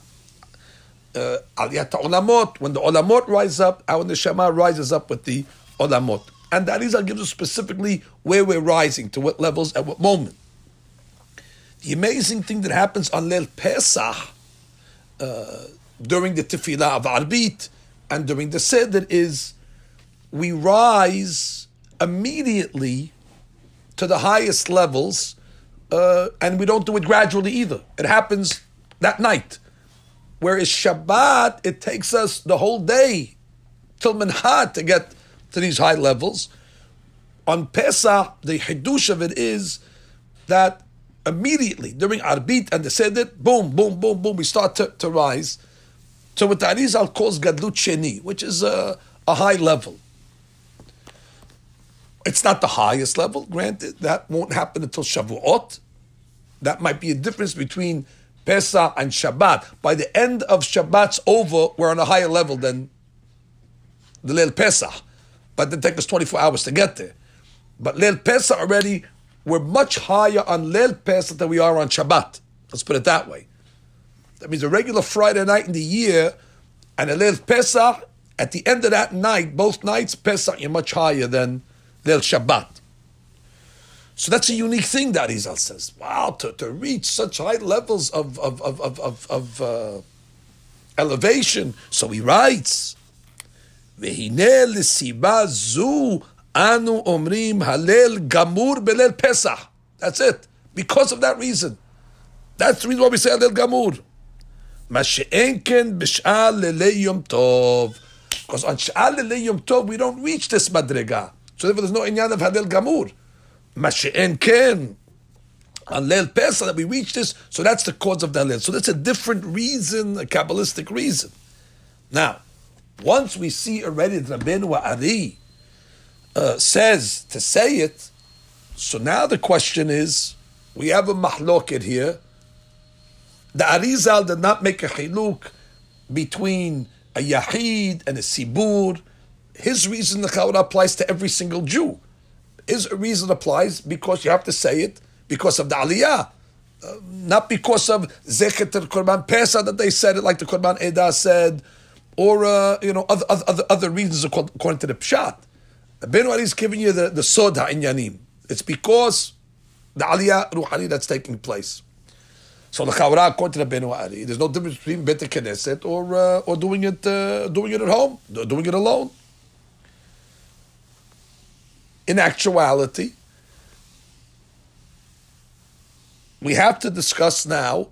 Uh, aliyah olamot. When the olamot rise up, our neshama rises up with the olamot. And that is, gives us specifically where we're rising, to what levels, at what moment. The amazing thing that happens on Leil Pesach, uh, during the tefillah of Arbit, and during the Seder is we rise immediately to the highest levels, uh, and we don't do it gradually either. It happens that night. Whereas Shabbat, it takes us the whole day till Minhat to get to these high levels. On Pesach, the Hidush of it is that immediately during Arbit and the Seder, boom, boom, boom, boom, we start to, to rise. So what the Arizal calls Gadlut Sheni, which is a, a high level. It's not the highest level, granted. That won't happen until Shavuot. That might be a difference between Pesach and Shabbat. By the end of Shabbat's over, we're on a higher level than the Leil Pesach. But it takes us 24 hours to get there. But Leil Pesach already, we're much higher on Leil Pesach than we are on Shabbat. Let's put it that way. That means a regular Friday night in the year and a Leil Pesach, at the end of that night, both nights, Pesach, you're much higher than Leil Shabbat. So that's a unique thing that Izal says. Wow, to, to reach such high levels of, of, of, of, of, of uh, elevation. So he writes, והנה לסיבה זו אנו אומרים הלל גמור בליל פסח. That's it. Because of that reason. That's the reason why we say הלל גמור. מה שאין כן בשאר לילי יום טוב. Because on שאר לילי יום טוב we don't reach this מדרגה. So therefore, there's no inyan of Hadel Gamur. Mashe'en ken. On Leil Pesach that we reach this, so that's the cause of the Halel. So that's a different reason, a Kabbalistic reason. Now, once we see already Rabbeinu Ari uh, says to say it, so now the question is, we have a mahloket here. The Arizal did not make a chiluk between a yahid and a sibur, his reason the Chaura applies to every single Jew. His reason applies because you have to say it because of the Aliyah. Uh, not because of Zechet Korban Pesach that they said it like the Korban Edah said, or uh, you know other, other other reasons according to the Pshat. Ben is giving you the, the Sod HaInyanim. It's because the aliyah ruhani that's taking place. So the Chawra, according to the Benu Ari, there's no difference between Bet Knesset or uh, or doing it uh, doing it at home, doing it alone. In actuality, we have to discuss now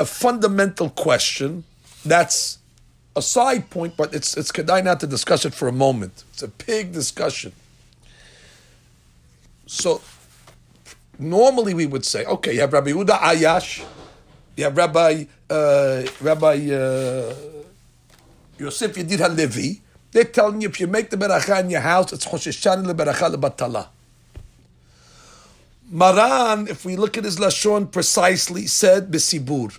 a fundamental question that's a side point, but it's it's kedai not to discuss it for a moment. It's a big discussion. So normally we would say, okay, you have Rabbi Uda Ayash, you have Rabbi uh, Rabbi uh, Yosef Yedid HaLevi. They're telling you if you make the beracha in your house, it's chosheshan leberacha lebatala. Maran, if we look at his lashon precisely, said besibur.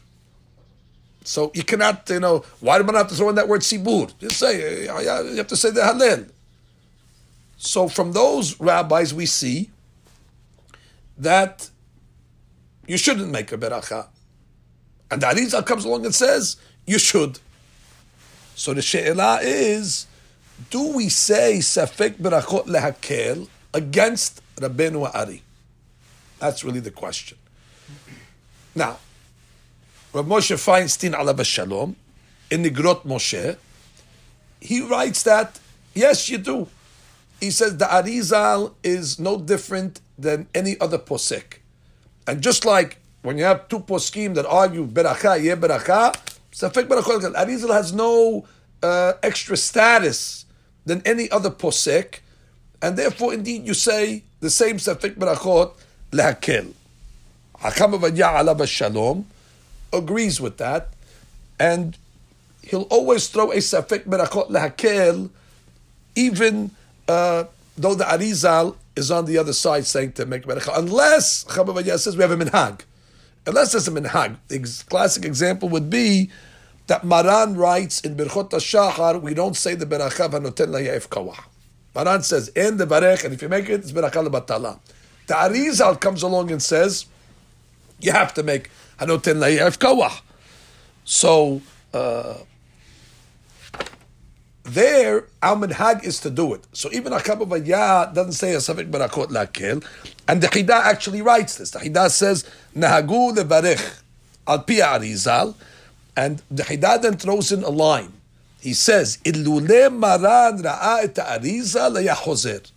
So you cannot, you know, why do I have to throw in that word sibur? Just say, you have to say the halal. So from those rabbis, we see that you shouldn't make a beracha. And the Arizal comes along and says, you should. So the she'elah is, do we say safek berachot lehakel against Rabbeinu Ari? That's really the question. Now, Rav Moshe Feinstein alav shalom in the Grot Moshe, he writes that yes, you do. He says the Arizal is no different than any other posek, and just like when you have two poskim that argue beracha ye beracha, safek berachot Arizal has no uh, extra status than any other posek, and therefore indeed you say the same safek berachot lehakel. Hakam alav shalom agrees with that, and he'll always throw a safek berachot lehakel, even uh, though the Arizal is on the other side saying to make beracha, unless Chabavayah says we have a minhag. Unless there's a minhag. The classic example would be that Maran writes in Birchot Shachar, we don't say the beracha v'noten layef kawah. Maran says, in the barech, and if you make it, it's beracha lebatala. The Arizal comes along and says, you have to make hanoten layef kawah. So uh, there, our minhag is to do it. So even Akabavaya doesn't say a safik barakot lakil, and the Chida actually writes this. The Chida says nahagu levarich al pi arizal, and the Chida then throws in a line. He says ilule maran ra'a et leyachozer.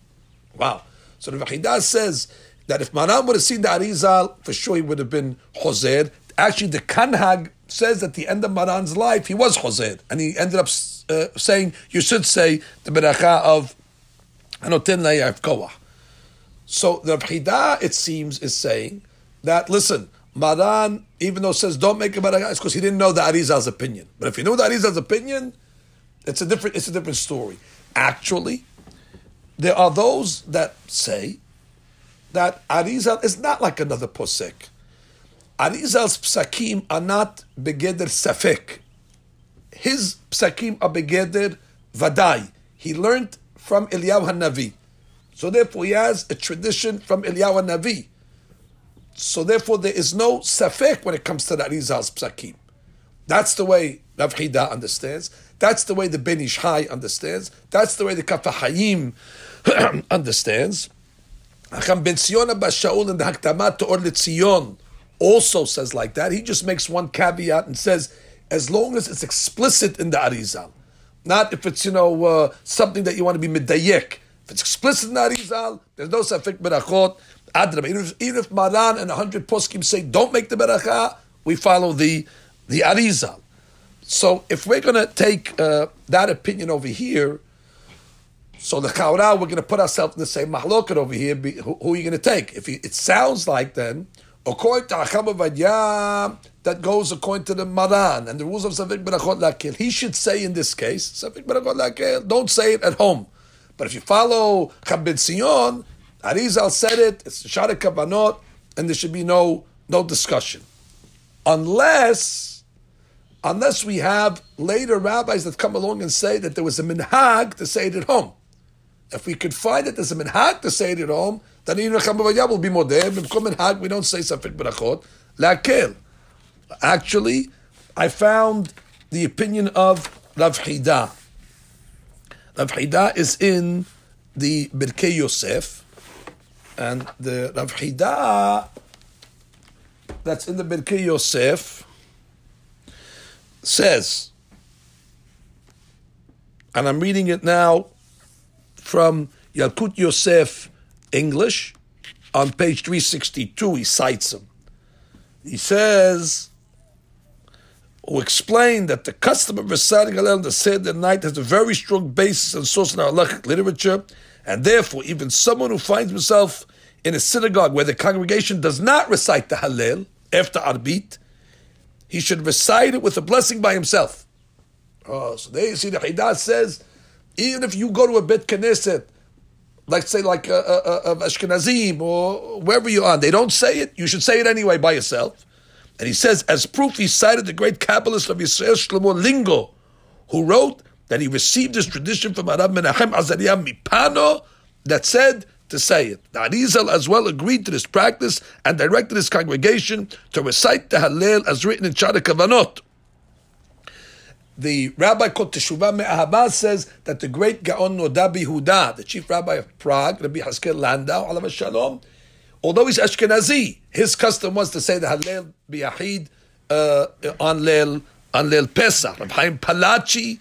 Wow. So the Chida says that if Maran would have seen the Arizal, for sure he would have been Choser. Actually, the Kanhag says at the end of Maran's life, he was Choser. And he ended up uh, saying, you should say the Beracha of Anotin Koah. So the Chida, it seems, is saying that, listen, Maran, even though says don't make a Beracha, it's because he didn't know the Arizal's opinion. But if you know the Arizal's opinion, it's a different, it's a different story. Actually, there are those that say that Arizal is not like another posek. Arizal's psakim are not begeder safek. His psakim are begeder vadai. He learned from Eliyahu Hanavi. So therefore he has a tradition from Eliyahu Hanavi. So therefore there is no safek when it comes to the Arizal's psakim. That's the way Rav Chida understands. That's the way the Ben Ish Hai understands. That's the way the Kaf HaChaim understands. Acham Ben Zion Shaul in the Haktamat Or also says like that. He just makes one caveat and says, as long as it's explicit in the Arizal, not if it's you know uh, something that you want to be midayek. If it's explicit in the Arizal, there's no safek berachot. Even if, even if Maran and a hundred poskim say don't make the beracha, we follow the the Arizal. So if we're going to take uh, that opinion over here, so the Chaura, we're going to put ourselves in the same mahloket over here. Be, who, who, are you going to take? If he, it sounds like then, according to Acham that goes according to the Maran and the rules of Safik Berachot Lakil, he should say in this case, Safik Berachot Lakil, don't say it at home. But if you follow Chabit Sion, Arizal said it, it's Shara Kavanot, and there should be no, no discussion. Unless unless we have later rabbis that come along and say that there was a minhag to say it at home. If we could find that there's a minhag to say it at home, then Chambavaya will be modeh. B'mkom minhag, we don't say safik berachot. Lakel. Actually, I found the opinion of Rav Hida. Rav Hida is in the Birkei Yosef, And the Rav Hida, that's in the Birkei Yosef, says, and I'm reading it now from Yalkut Yosef English on page 362. He cites him. He says, who explained that the custom of reciting Hallel on the Seder night has a very strong basis and source in our literature, and therefore even someone who finds himself in a synagogue where the congregation does not recite the Hallel after Arbit, he should recite it with a blessing by himself. Oh, so there you see the Hidah says, even if you go to a Bet Knesset, like say like a, a, a Ashkenazim or wherever you are, they don't say it, you should say it anyway by yourself. And he says, as proof, he cited the great Kabbalist of Yisrael Shlomo Lingo, who wrote that he received this tradition from Arab Menachem Azariah Mipano that said to say it. The Arizal as well agreed to this practice and directed his congregation to recite the Hallel as written in Shara Kavanot. The rabbi called Teshuvah Me'ahabaz says that the great Gaon Noda Huda, the chief rabbi of Prague, Rabbi Haskel Landau, Alav Shalom, although he's Ashkenazi, his custom was to say the Hallel Biyahid uh, on Leil on Pesach. Rabbi Chaim Palachi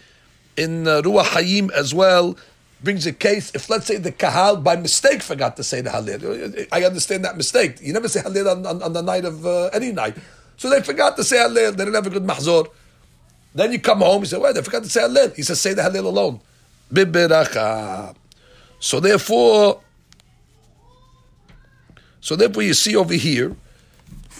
in uh, Ruach Hayim as well brings a case. If let's say the Kahal by mistake forgot to say the Hallel, I understand that mistake. You never say Hallel on, on, on the night of uh, any night, so they forgot to say Hallel. They didn't have a good mahzor. Then you come home, you say, well, they forgot to say Hallel. He says, say the Hallel alone. Bibiracha. So therefore, so therefore you see over here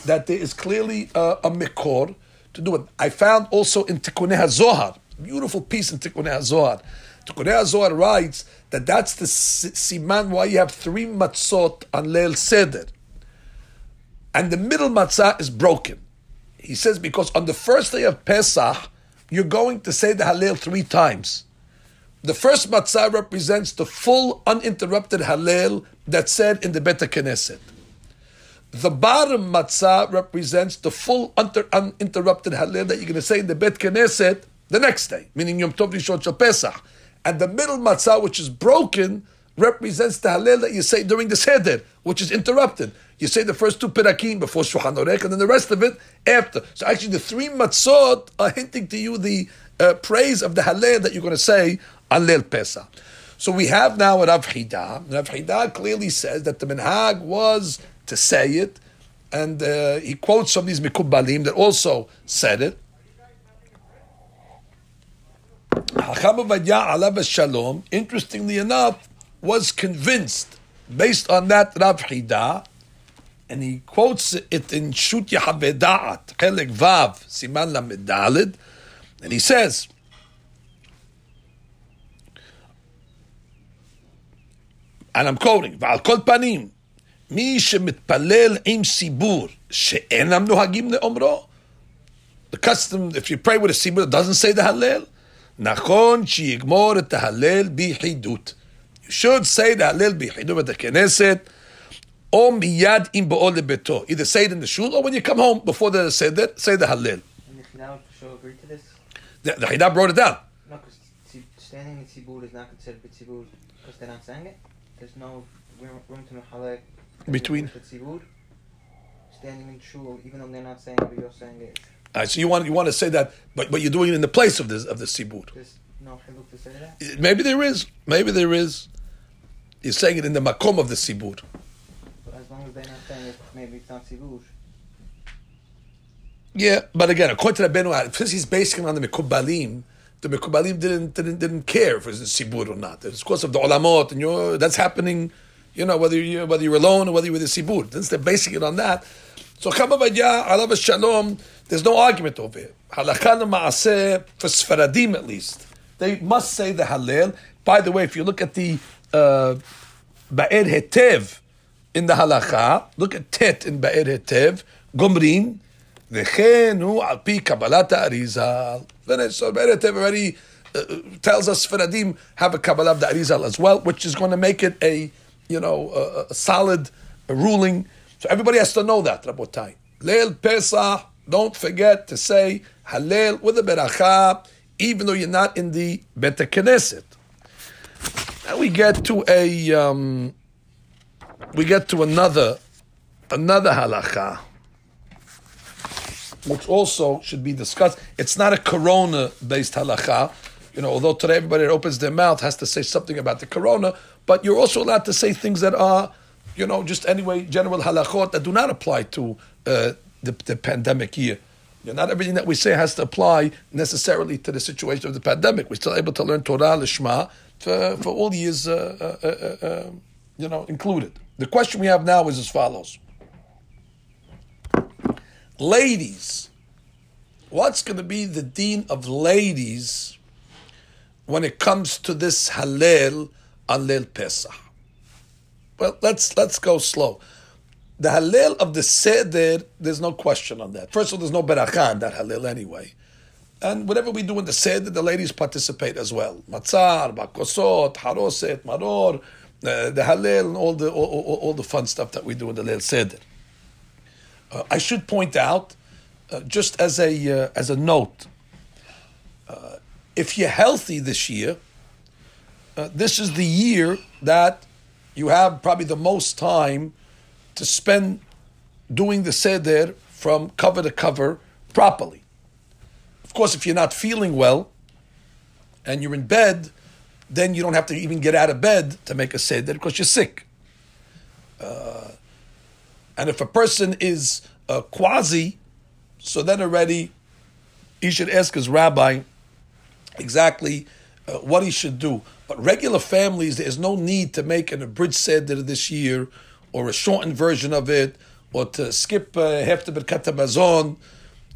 that there is clearly uh, a mikor to do it. I found also in Tikkunei HaZohar, beautiful piece in Tikkunei HaZohar. Tikkunei HaZohar writes that that's the siman why you have three matzot on Leil Seder. And the middle matzah is broken. He says because on the first day of Pesach, you're going to say the Hallel three times. The first matzah represents the full, uninterrupted Hallel that's said in the Bet Knesset. The bottom matzah represents the full, uninterrupted Hallel that you're going to say in the Bet Knesset the next day, meaning Yom Tov Rishon Pesach. And the middle matzah, which is broken, represents the Hallel that you say during the Seder, which is interrupted. You say the first two pirakim before Shulchan Aruch, and then the rest of it after. So actually, the three matzot are hinting to you the uh, praise of the Hallel that you're going to say on Leil Pesach. So we have now Rav Hida. Rav Hida clearly says that the minhag was to say it, and uh, he quotes some of these mikubalim that also said it. Hacham Shalom, interestingly enough, was convinced based on that Rav Hida and he quotes it in Shut Yahavedaat, Chelek Vav, Siman Lamedalid, and he says, and I'm quoting, ועל כל פנים, מי שמתפלל עם סיבור שאינם נוהגים לאומרו, the custom, if you pray with a sibur that doesn't say the Hallel, you should say the Hallel bihidut at or. Either say it in the shul or when you come home before the seder, say the Hallel. The Chidam brought it down. No, because standing in Tzibur is not considered because they're not saying it. There's no room to between Standing in shul, even though they're not saying it, but you're saying it. Right, so you want you want to say that, but but you're doing it in the place of this of the sibud. There's no to say that. Maybe there is. Maybe there is. You're saying it in the makom of the sibur. As long as they're not saying it, maybe it's not sibud. Yeah, but again, according to Rabbeinu, uh, because he's basing it on the Mekubalim, the Mekubalim didn't, didn't didn't care if it was a Sibur or not. It's because of the Olamot, and you're, that's happening, you know, whether you're, whether you're alone or whether you're with a Sibur. Since they're basing it on that. So Chamavadya, Alav Shalom, there's no argument over it. Halakha Ma'aseh, for Sfaradim at least, they must say the Hallel. By the way, if you look at the uh, Ba'er Hetev in the Halakha, look at Tet in Ba'er Hetev, Gomrin, וכן הוא על פי קבלת האריזל. So Beretev already uh, tells us Faradim have a Kabbalah of the Arizal as well, which is going to make it a, you know, a, a solid ruling. so everybody has to know that, Rabotai. Leil Pesach, don't forget to say Halel with a beracha, even though you're not in the Bet Knesset. Now we get to a um, we get to another another halacha, which also should be discussed. It's not a corona based halacha. You know, although today everybody that opens their mouth has to say something about the corona, but you're also allowed to say things that are, you know, just anyway general halachot that do not apply to uh, the, the pandemic year. You know, not everything that we say has to apply necessarily to the situation of the pandemic. We're still able to learn Torah Lishma for, for all years, uh, uh, uh, uh, you know, included. The question we have now is as follows: Ladies, what's going to be the dean of ladies when it comes to this Hallel on Pesach? Well, let's let's go slow. The Hallel of the Seder, there's no question on that. First of all, there's no Berakah on that Hallel anyway. And whatever we do in the Seder, the ladies participate as well. Matzar, Bakosot, Haroset, Maror, uh, the Hallel, and all the, all, all, all the fun stuff that we do in the Leil Seder. Uh, I should point out, uh, just as a, uh, as a note, uh, if you're healthy this year, uh, this is the year that you have probably the most time to spend doing the Seder from cover to cover properly. Of course, if you're not feeling well and you're in bed, then you don't have to even get out of bed to make a Seder because you're sick. Uh, and if a person is a quasi, so then already he should ask his rabbi exactly uh, what he should do. But regular families, there is no need to make an abridged seder this year, or a shortened version of it, or to skip uh, half the.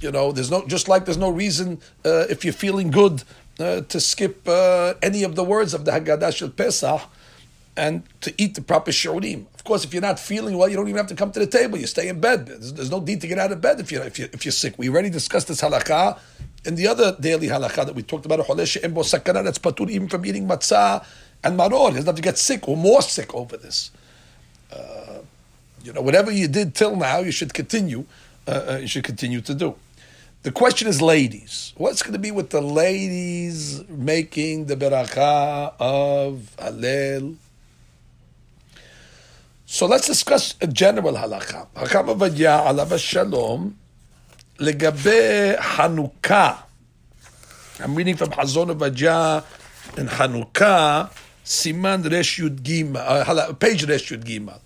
You know, there's no just like there's no reason uh, if you're feeling good uh, to skip uh, any of the words of the Haggadah Shel Pesach and to eat the proper shiurim. Of course, if you're not feeling well, you don't even have to come to the table. You stay in bed. There's, there's no need to get out of bed if you're, if you're, if you're sick. We already discussed this halakha in the other daily halakha that we talked about. That's patur even from eating matzah and maror. He doesn't have to get sick or more sick over this. Uh, you know, whatever you did till now, you should continue. Uh, uh, you should continue to do. The question is, ladies. What's going to be with the ladies making the berakah of Hallel? So let's discuss a general halakha. Hakam shalom in Hanukkah, Siman Resh Yud Gimel, uh, page Resh Yud Gimel.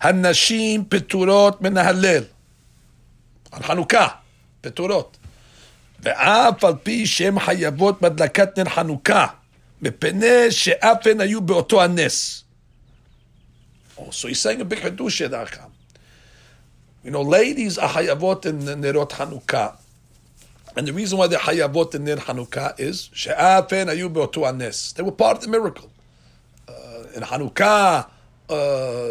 הנשים פטורות מן ההלל. על חנוכה, פטורות. ואף על פי שהן חייבות בהדלקת נר חנוכה, מפני שאף הן היו באותו הנס. Oh, so he's saying You know, ladies are hayavot in Nerot Hanukkah. And the reason why they're hayavot in Ner Hanukkah is she'afen ayu beotu anes. They were part of the miracle. Uh, in Hanukkah, uh,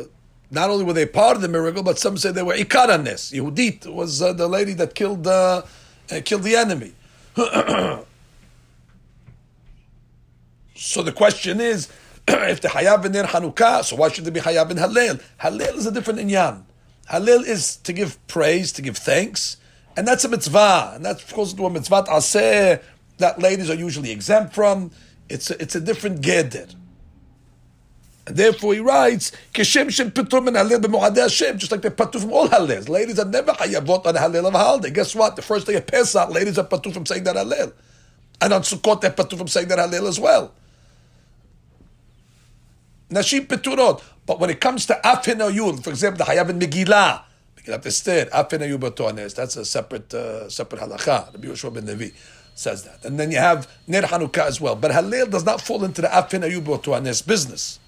not only were they part of the miracle, but some say they were ikar anes. Yehudit was uh, the lady that killed uh, uh, killed the enemy. so the question is, if the Hayab in their Hanukkah, so why should they be Hayab in Hallel? Hallel is a different inyan. Hallel is to give praise, to give thanks, and that's a mitzvah, and that's of course a mitzvah aseh that ladies are usually exempt from. It's a, it's a different geder. And therefore he writes, Kishem shem pitur min halel b'mo'adei Hashem, just like they're patu from all halels. Ladies are never hayavot on halel of holiday. Guess what? The first day of Pesach, ladies are patu from saying that halel. And on Sukkot, they're patu from saying that halel as well. Nashim Peturot. But when it comes to Afin Ayul, for example, the Hayav in Megillah, Megillah Esther, Afin Ayul Batones, that's a separate uh, separate halacha. Rabbi Yoshua ben Nevi says that. And then you have Ner Hanukkah as well. But Halil does not fall into the Afin Ayul Batones business.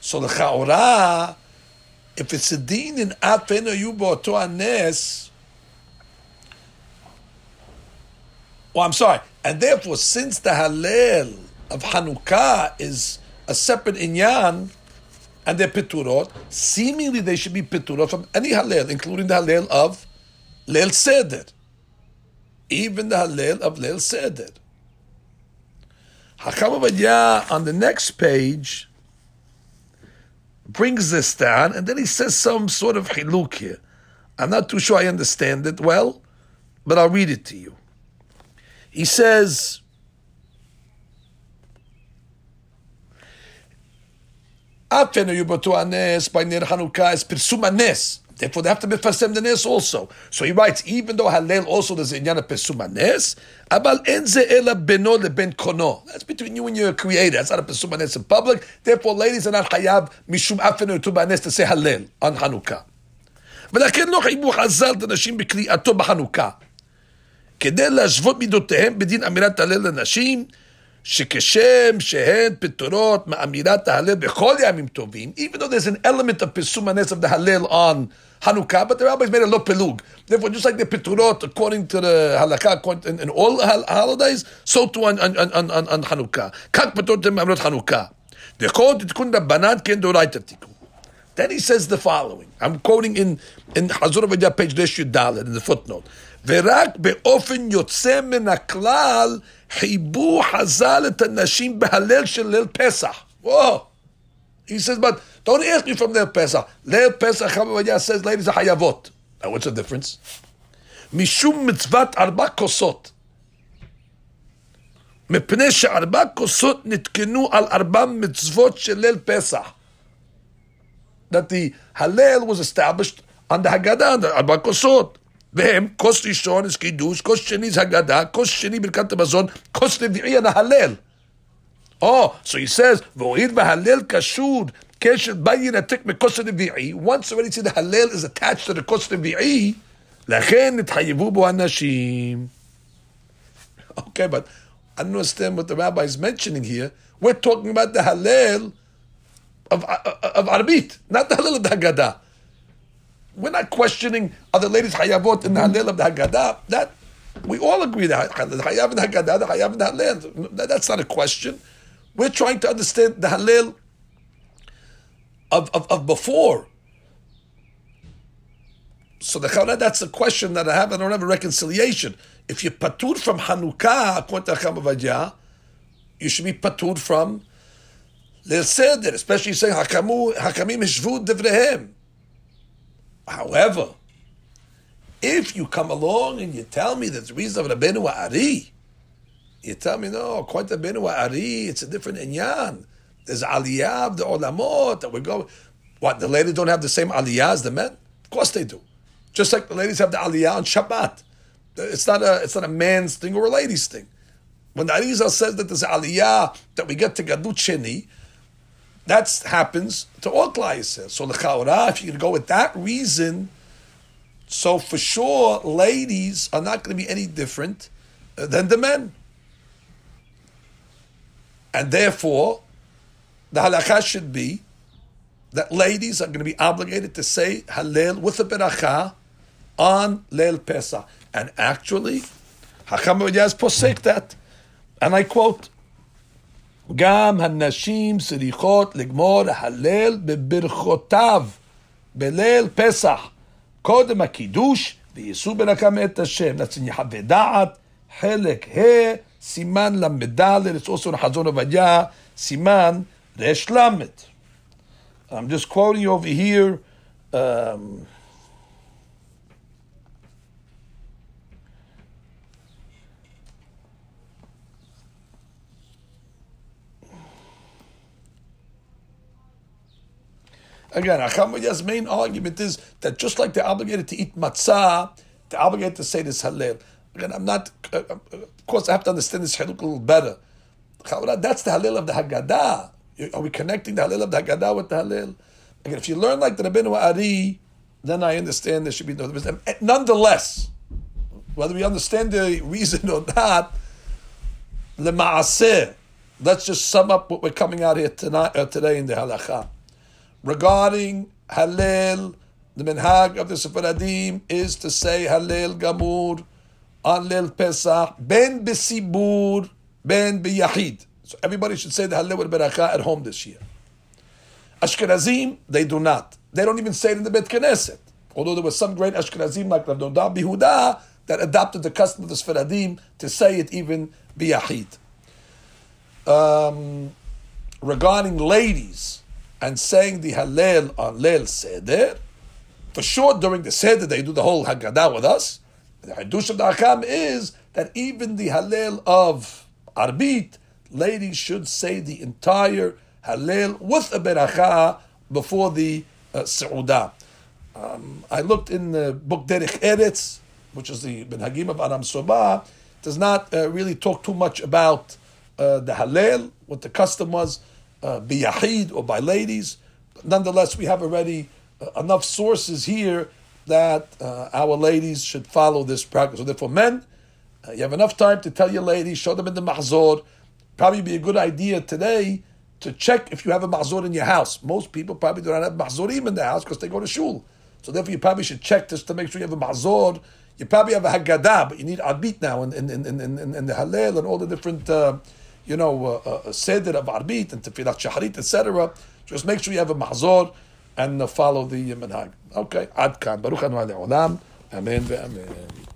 So the Chaora, if it's a din in Afin Ayul Batones, Oh, I'm sorry. And therefore, since the Halil of Hanukkah is a separate inyan, and they're piturot, seemingly they should be piturot from any halel, including the halel of Leil Seder. Even the halel of Leil Seder. Hakam Avadya on the next page brings this down, and then he says some sort of hiluk here. I'm not too sure I understand it well, but I'll read it to you. He says, Afenu Yubatu Anes by Ner Hanukkah is Pirsum Anes. Therefore, they have to be Fasem the Nes also. So he writes, even though Halel also there's a Inyan of Pirsum Anes, Abal Enze Ela Beno Leben Kono. That's between you and your creator. That's not a Pirsum Anes in public. Therefore, ladies are not Hayav Mishum Afenu Yubatu Anes to say Halel on Hanukkah. ולכן לא חייבו חז"ל את הנשים בקריאתו בחנוכה. כדי להשוות מידותיהם בדין אמירת הלל לנשים, שכשם שהן פטורות מאמירת ההלל בכל ימים טובים, even though there's an element of פרסום הנס of the הלל on Hanukkah, but the rabbis made a לא פילוג. Therefore, just like the פטורות, according to the halakha, according- in, in all hol- holidays, so too on, on, on, on, on Hanukkah. כך פטורות הן מאמירות חנוכה. דכל תיקון רבנן כן דאורייתא תיקון. Then he says the following. I'm quoting in in Hazur Avadia page Resh Dalet in the footnote. ורק באופן יוצא מן הכלל חיבו חז"ל את הנשים בהלל של ליל פסח. Whoa. He says, but don't ask me from ליל פסח. ליל פסח, Chama Avadia says, ladies are חייבות. Now what's the difference? משום מצוות ארבע כוסות. מפני שארבע כוסות נתקנו על ארבע מצוות של ליל פסח. that the Hallel was established on the Haggadah, on the Arba Kosot. והם, כוס ראשון is קידוש, כוס שני זה הגדה, כוס שני ברכת המזון, כוס רביעי על ההלל. Oh, so he says, והואיל והלל קשור, קשר בל ינתק מכוס הרביעי, once already see the הלל is attached to the כוס רביעי, לכן נתחייבו בו הנשים. Okay, but I don't understand what the rabbi is mentioning here. We're talking about the Hallel of, of Arbit, not the Halil of the Haggadah. We're not questioning are the ladies Hayavot in the mm-hmm. Halil of the Haggadah. That we all agree that the Hayav Haggadah, the Hayav in the Halil. That- That's not a question. We're trying to understand the Halil of, of, of before. So the Chavra, that's a question that I have. I don't have a reconciliation. If you're patur from Hanukkah, according to you should be patur from Leil Seder, especially saying Hakamu, Hakamim Hishvu Devrehem. However, if you come along and you tell me that the reason of Rabbeinu Ari, you tell me, no, according to Rabbeinu Ari, it's a different inyan. There's aliyah of the olamot that we go. What, the ladies don't have the same aliyah as the men? Of course they do. Just like the ladies have the aliyah on Shabbat. It's not a, it's not a man's thing or a lady's thing. When the Arizal says that there's aliyah that we get to Gadut Sheni, that happens to all Klai. So the Chaura, if you can go with that reason, so for sure, ladies are not going to be any different uh, than the men. And therefore, the halakha should be that ladies are going to be obligated to say Hallel with a beracha on Leil Pesach. And actually, Hakam posek that. And I quote, גם הנשים צריכות לגמור הלל בברכותיו בליל פסח. קודם הקידוש ויישאו ברכה מאת השם. That's in יחווה דעת, חלק ה', סימן ל"ד, in חזון עובדיה, סימן רש ל'. I'm just quoting over here. Um, Again, Acham main argument is that just like they're obligated to eat matzah, they're obligated to say this halal. Again, I'm not, uh, uh, of course, I have to understand this halal a little better. That's the halal of the Haggadah. Are we connecting the halal of the Haggadah with the halal? Again, if you learn like the Rabbeinu Ari, then I understand there should be no difference. Nonetheless, whether we understand the reason or not, let's just sum up what we're coming out here tonight, uh, today in the halakha regarding Hallel, the minhag of the Sephardim is to say Hallel Gamur on Lil Pesach, Ben Besibur, Ben Biyahid. So everybody should say the Hallel Beracha at home this year. Ashkenazim, they do not. They don't even say it in the Bet Knesset. Although there was some great Ashkenazim like Nodab Bihuda that adopted the custom of the Sephardim to say it even Biyahid. Um, regarding ladies, and saying the Hallel on Leil Seder, for sure during the Seder they do the whole Haggadah with us. The Hadush of the Hakam is that even the Hallel of Arbit, ladies should say the entire Hallel with a beracha before the uh, Seudah. Um, I looked in the book Derech Eretz, which is the Ben Hagim of Aram Soba, does not uh, really talk too much about uh, the Hallel, what the custom was, uh, by Yahid or by ladies. But nonetheless, we have already uh, enough sources here that uh, our ladies should follow this practice. So therefore, men, uh, you have enough time to tell your ladies, show them in the mahzor. Probably be a good idea today to check if you have a mahzor in your house. Most people probably do not have mahzorim in the house because they go to shul. So therefore, you probably should check just to make sure you have a mahzor. You probably have a haggadah, but you need arbit now and in, in, in, in, in the halal and all the different, uh, you know, uh, uh, seder of arbit and tefillah shaharit, etc. Just make sure you have a mahzor and uh, follow the uh, minhag. Okay, ad kan. Baruch Anu Amen.